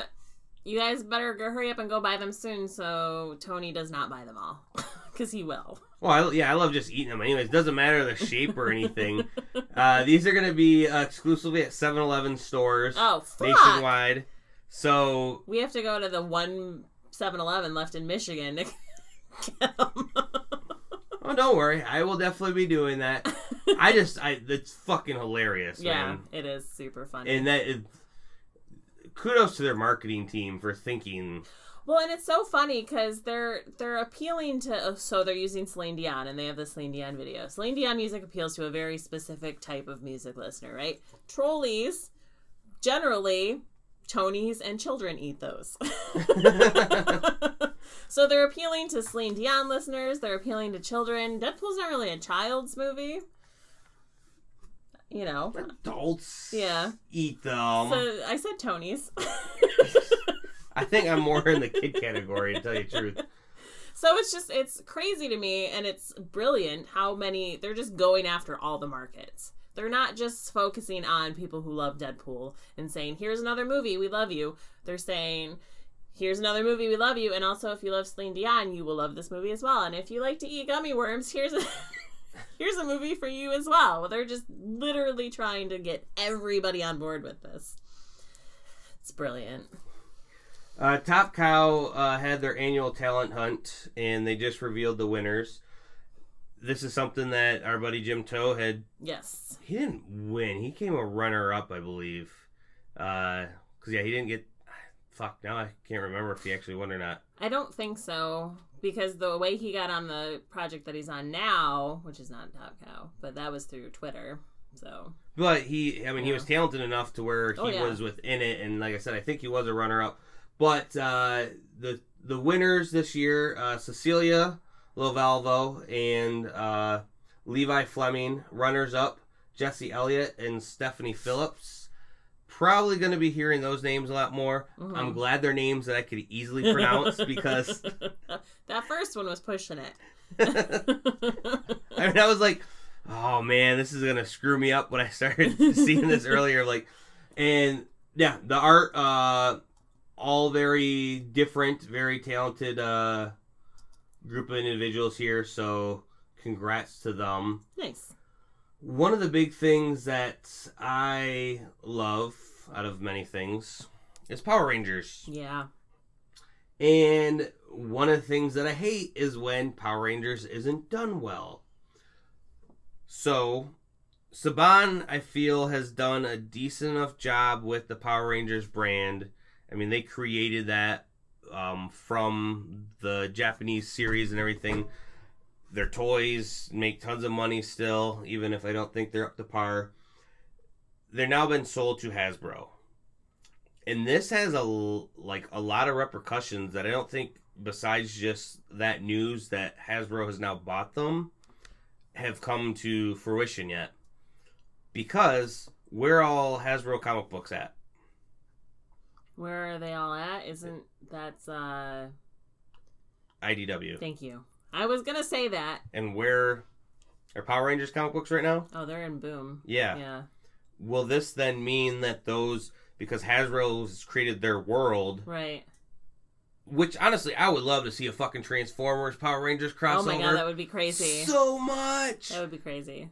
you guys better go hurry up and go buy them soon so Tony does not buy them all. (laughs) Because he will. Well, I, yeah, I love just eating them. Anyways, doesn't matter the shape or anything. uh, these are going to be uh, exclusively at 7-Eleven stores Oh, fuck. nationwide. So We have to go to the one 7 Eleven left in Michigan to (laughs) get them. Oh, don't worry. I will definitely be doing that. I just, I, it's fucking hilarious, (laughs) yeah, man. it is super funny. And that, is, kudos to their marketing team for thinking. Well, and it's so funny because they're they're appealing to oh, so they're using Celine Dion and they have the Celine Dion video. Celine Dion music appeals to a very specific type of music listener, right? Trollis, generally, Tonys and children eat those. (laughs) (laughs) so they're appealing to Celine Dion listeners. They're appealing to children. Deadpool's not really a child's movie. You know. Adults Yeah. eat them. So I said Tonys. (laughs) I think I'm more in the kid (laughs) category, to tell you the truth. So it's just it's crazy to me and it's brilliant how many they're just going after all the markets. They're not just focusing on people who love Deadpool and saying, "Here's another movie, we love you." They're saying, "Here's another movie, we love you." And also if you love Celine Dion, you will love this movie as well. And if you like to eat gummy worms, here's (laughs) a here's a movie for you as well. They're just literally trying to get everybody on board with this. It's brilliant. Uh, Top Cow uh, had their annual talent hunt, and they just revealed the winners. This is something that our buddy Jim Toe had. Yes. He didn't win. He came a runner up, I believe. Because yeah, he didn't get. Fuck. Now I can't remember if he actually won or not. I don't think so because the way he got on the project that he's on now, which is not Top Cow, but that was through Twitter. So But he, I mean, he was talented enough to where he Oh, yeah. was within it, and like I said, I think he was a runner up. But uh, the the winners this year, uh, Cecilia Lovalvo and uh, Levi Fleming, runners up, Jesse Elliott and Stephanie Phillips. Probably going to be hearing those names a lot more. Mhm. I'm glad they're names that I could easily (laughs) pronounce because (laughs) that first one was pushing it. (laughs) I mean, I was like, oh man, this is gonna screw me up when I started seeing this earlier. Like, and yeah, the art, uh, all very different, very talented uh, group of individuals here. So, congrats to them. nice. One of the big things that I love out of many things is Power Rangers. Yeah. And one of the things that I hate is when Power Rangers isn't done well. So, Saban, I feel, has done a decent enough job with the Power Rangers brand. I mean, they created that um, from the Japanese series and everything. Their toys make tons of money still, even if I don't think they're up to par. They're now been sold to Hasbro and this has a like a lot of repercussions that I don't think besides just that news that Hasbro has now bought them have come to fruition yet. Because where all Hasbro comic books at? Where are they all at? Isn't that's uh IDW. thank you. I was gonna say that. And where are Power Rangers comic books right now? Oh, they're in boom. Yeah. Yeah. Will this then mean that those because Hasbro has created their world, Right. which honestly I would love to see a fucking Transformers Power Rangers crossover. Oh my god, that would be crazy. So much. that would be crazy.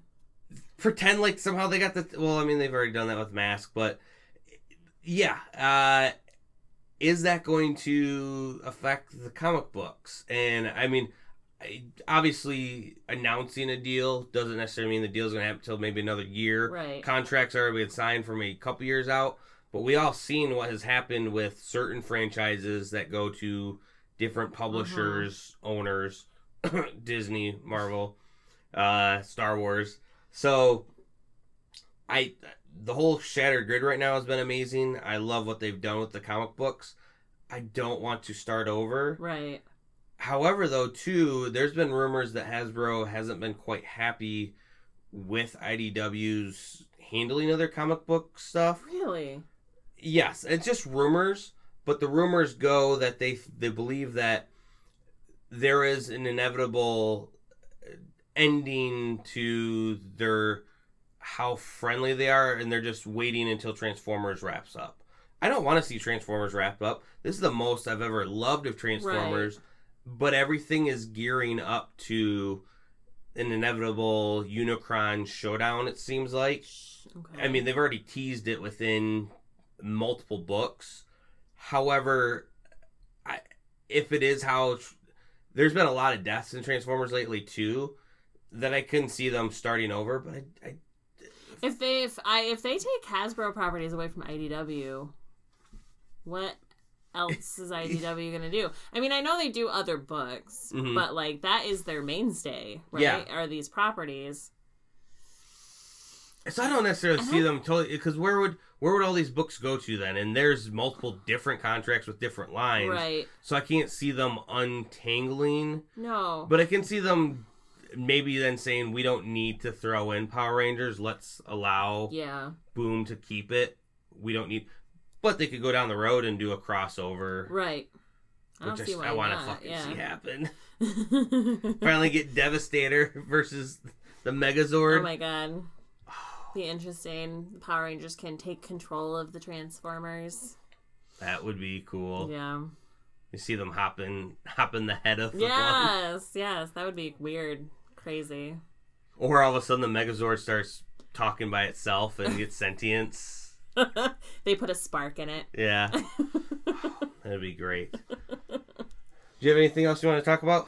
pretend like somehow they got the well i mean they've already done that with M.A.S.K. but yeah uh is that going to affect the comic books and i mean obviously announcing a deal doesn't necessarily mean the deal's going to happen until maybe another year. Right. contracts are being signed from a couple years out but we all seen what has happened with certain franchises that go to different publishers owners (coughs) disney marvel uh star wars. So i the whole shattered grid right now has been amazing. I love what they've done with the comic books. I don't want to start over. Right. However, though, too, there's been rumors that Hasbro hasn't been quite happy with IDW's handling of their comic book stuff. Really? Yes, it's just rumors, but the rumors go that they they believe that there is an inevitable ending to their how friendly they are, and they're just waiting until Transformers wraps up. I don't want to see Transformers wrap up. This is the most I've ever loved of Transformers, but everything is gearing up to an inevitable Unicron showdown. It seems like. Okay. I mean, they've already teased it within multiple books. However, I, if it is how there's been a lot of deaths in Transformers lately too, that I couldn't see them starting over, but I, I If they if I if they take Hasbro properties away from IDW, what else is IDW (laughs) gonna do? I mean, I know they do other books, Mhm. but like that is their mainstay, right? Yeah. Are these properties? so I don't necessarily And see them totally because where would where would all these books go to then? And there's multiple different contracts with different lines, Right. so I can't see them untangling. No. But I can see them maybe then saying we don't need to throw in Power Rangers. Let's allow yeah. Boom to keep it. We don't need. But they could go down the road and do a crossover, Right. I which I, I want to fucking yeah. see happen. (laughs) Finally, get Devastator versus the Megazord. Oh my god. Be interesting. The Power Rangers can take control of the Transformers. that would be cool. Yeah. You see them hopping, hopping the head of the one, Yes, yes. That would be weird. Crazy. or all of a sudden the Megazord starts talking by itself and gets (laughs) sentience. (laughs) they put a spark in it. Yeah, (laughs) that'd be great. Do you have anything else you want to talk about?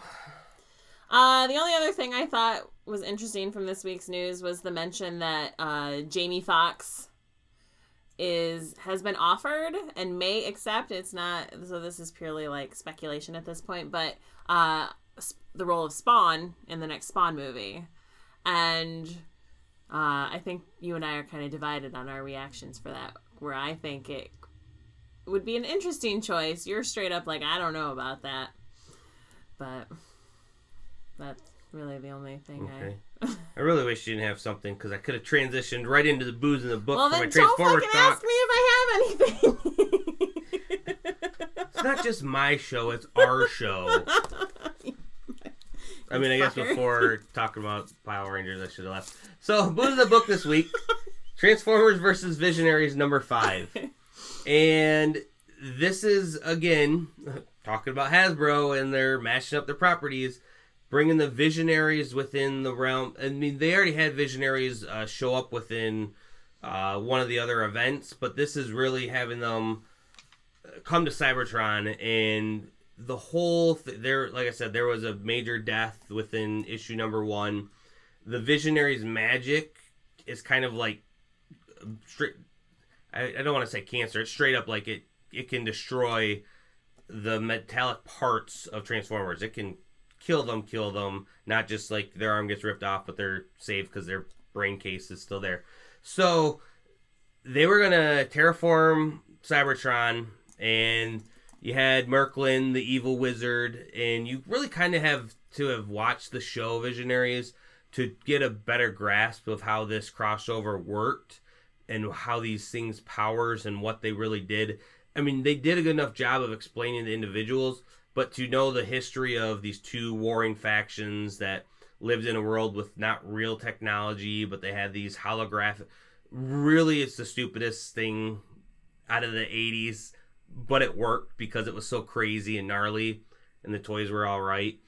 Uh, the only other thing I thought was interesting from this week's news was the mention that uh, Jamie Foxx is has been offered and may accept. It's not so. This is purely like speculation at this point, but uh, the role of Spawn in the next Spawn movie, and uh, I think you and I are kind of divided on our reactions for that. Where I think it would be an interesting choice. You're straight up like I don't know about that, but that's really the only thing Okay. I. (laughs) I really wish you didn't have something because I could have transitioned right into the booze in the book Well, for my then don't talk. ask me if I have anything. It's not just my show; it's our show. (laughs) I mean, I guess Fucker. before talking about Power Rangers, I should have left. So, booze in the book this week: (laughs) Transformers versus Visionaries number five, and this is again talking about Hasbro and they're mashing up their properties. Bringing the visionaries within the realm. I mean, they already had visionaries uh, show up within uh, one of the other events, but this is really having them come to Cybertron and the whole th- there like I said there was a major death within issue number 1 the visionaries magic is kind of like straight I, I don't want to say cancer it's straight up like it it can destroy the metallic parts of transformers. It can kill them kill them not just like their arm gets ripped off but they're saved because their brain case is still there. So they were gonna terraform Cybertron, and you had Merklynn, the evil wizard, and you really kind of have to have watched the show Visionaries to get a better grasp of how this crossover worked and how these things powers and what they really did. I mean, they did a good enough job of explaining the individuals, but to know the history of these two warring factions that lived in a world with not real technology, but they had these holographic. Really, it's the stupidest thing out of the 80s, but it worked because it was so crazy and gnarly, and the toys were all right.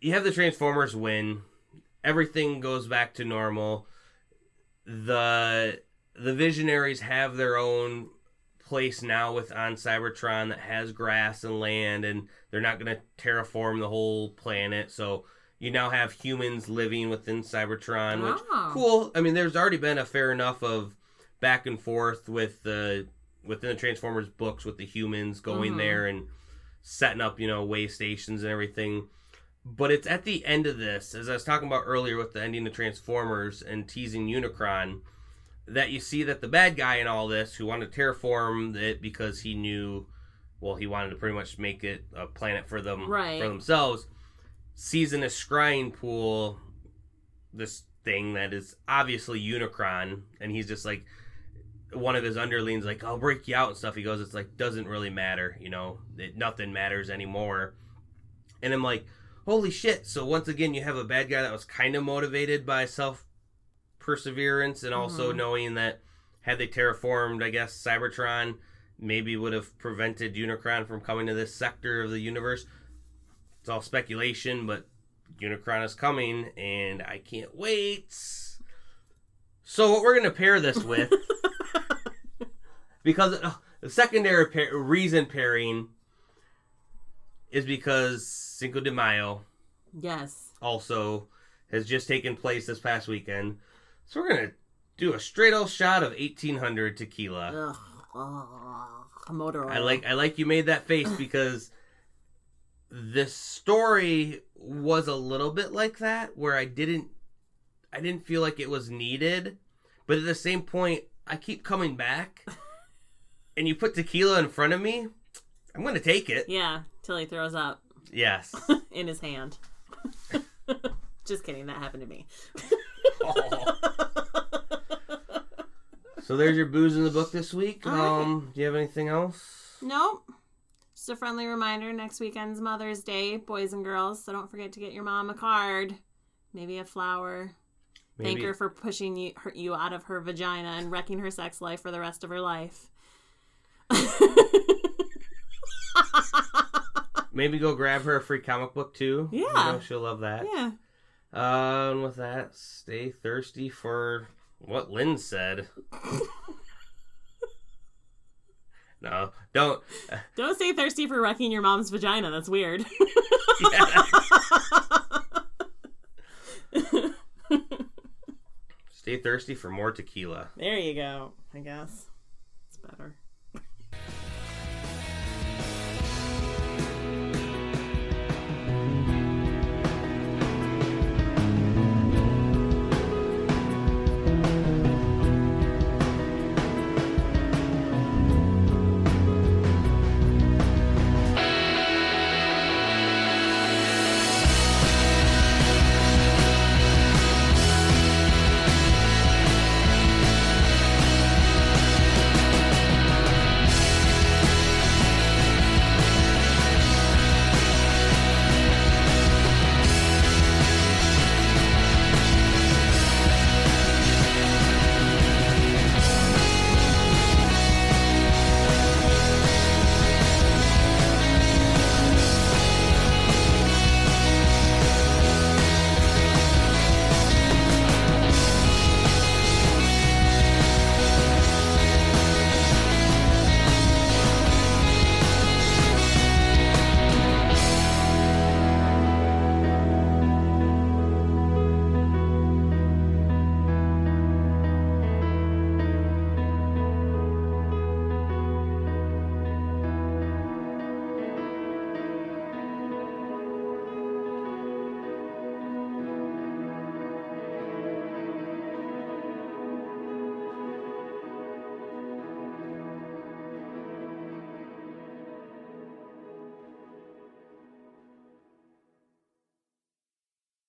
You have the Transformers win, everything goes back to normal. The the Visionaries have their own place now with on Cybertron that has grass and land, and they're not going to terraform the whole planet. So you now have humans living within Cybertron, which Oh. cool. I mean, there's already been a fair enough of back and forth with the within the Transformers books with the humans going Mhm. there and setting up, you know, way stations and everything. But it's at the end of this, as I was talking about earlier with the ending of Transformers and teasing Unicron, that you see that the bad guy in all this, who wanted to terraform it because he knew, well, he wanted to pretty much make it a planet for them Right. for themselves, sees in a scrying pool this thing that is obviously Unicron, and he's just like one of his underlings, like I'll break you out and stuff. He goes, it's like doesn't really matter, you know, it, nothing matters anymore. And I'm like, holy shit! So once again, you have a bad guy that was kind of motivated by self perseverance and also Mhm. knowing that had they terraformed, I guess Cybertron maybe would have prevented Unicron from coming to this sector of the universe. It's all speculation, but Unicron is coming, and I can't wait. So what we're gonna pair this with, (laughs) because uh, the secondary pair, reason pairing is because Cinco de Mayo, Yes. also has just taken place this past weekend. So we're gonna do a straight old shot of 1800 tequila. Ugh. Oh, motor oil. I like I like you made that face (laughs) because this story was a little bit like that where I didn't I didn't feel like it was needed, but at the same point I keep coming back (laughs) and you put tequila in front of me, I'm going to take it. Yeah, till he throws up Yes. (laughs) in his hand. (laughs) Just kidding. That happened to me. (laughs) So there's your booze in the book this week. All right. Um, do you have anything else? Nope. Just a friendly reminder next weekend's Mother's Day, boys and girls. So don't forget to get your mom a card, maybe a flower. Thank her for pushing you, her, you out of her vagina and wrecking her sex life for the rest of her life. (laughs) Maybe go grab her a free comic book too. You Yeah. know, she'll love that. yeah. Uh, and with that, stay thirsty for what Lynn said. (laughs) no, don't. Don't stay thirsty for wrecking your mom's vagina. That's weird. (laughs) Stay thirsty for more tequila. there you go, I guess.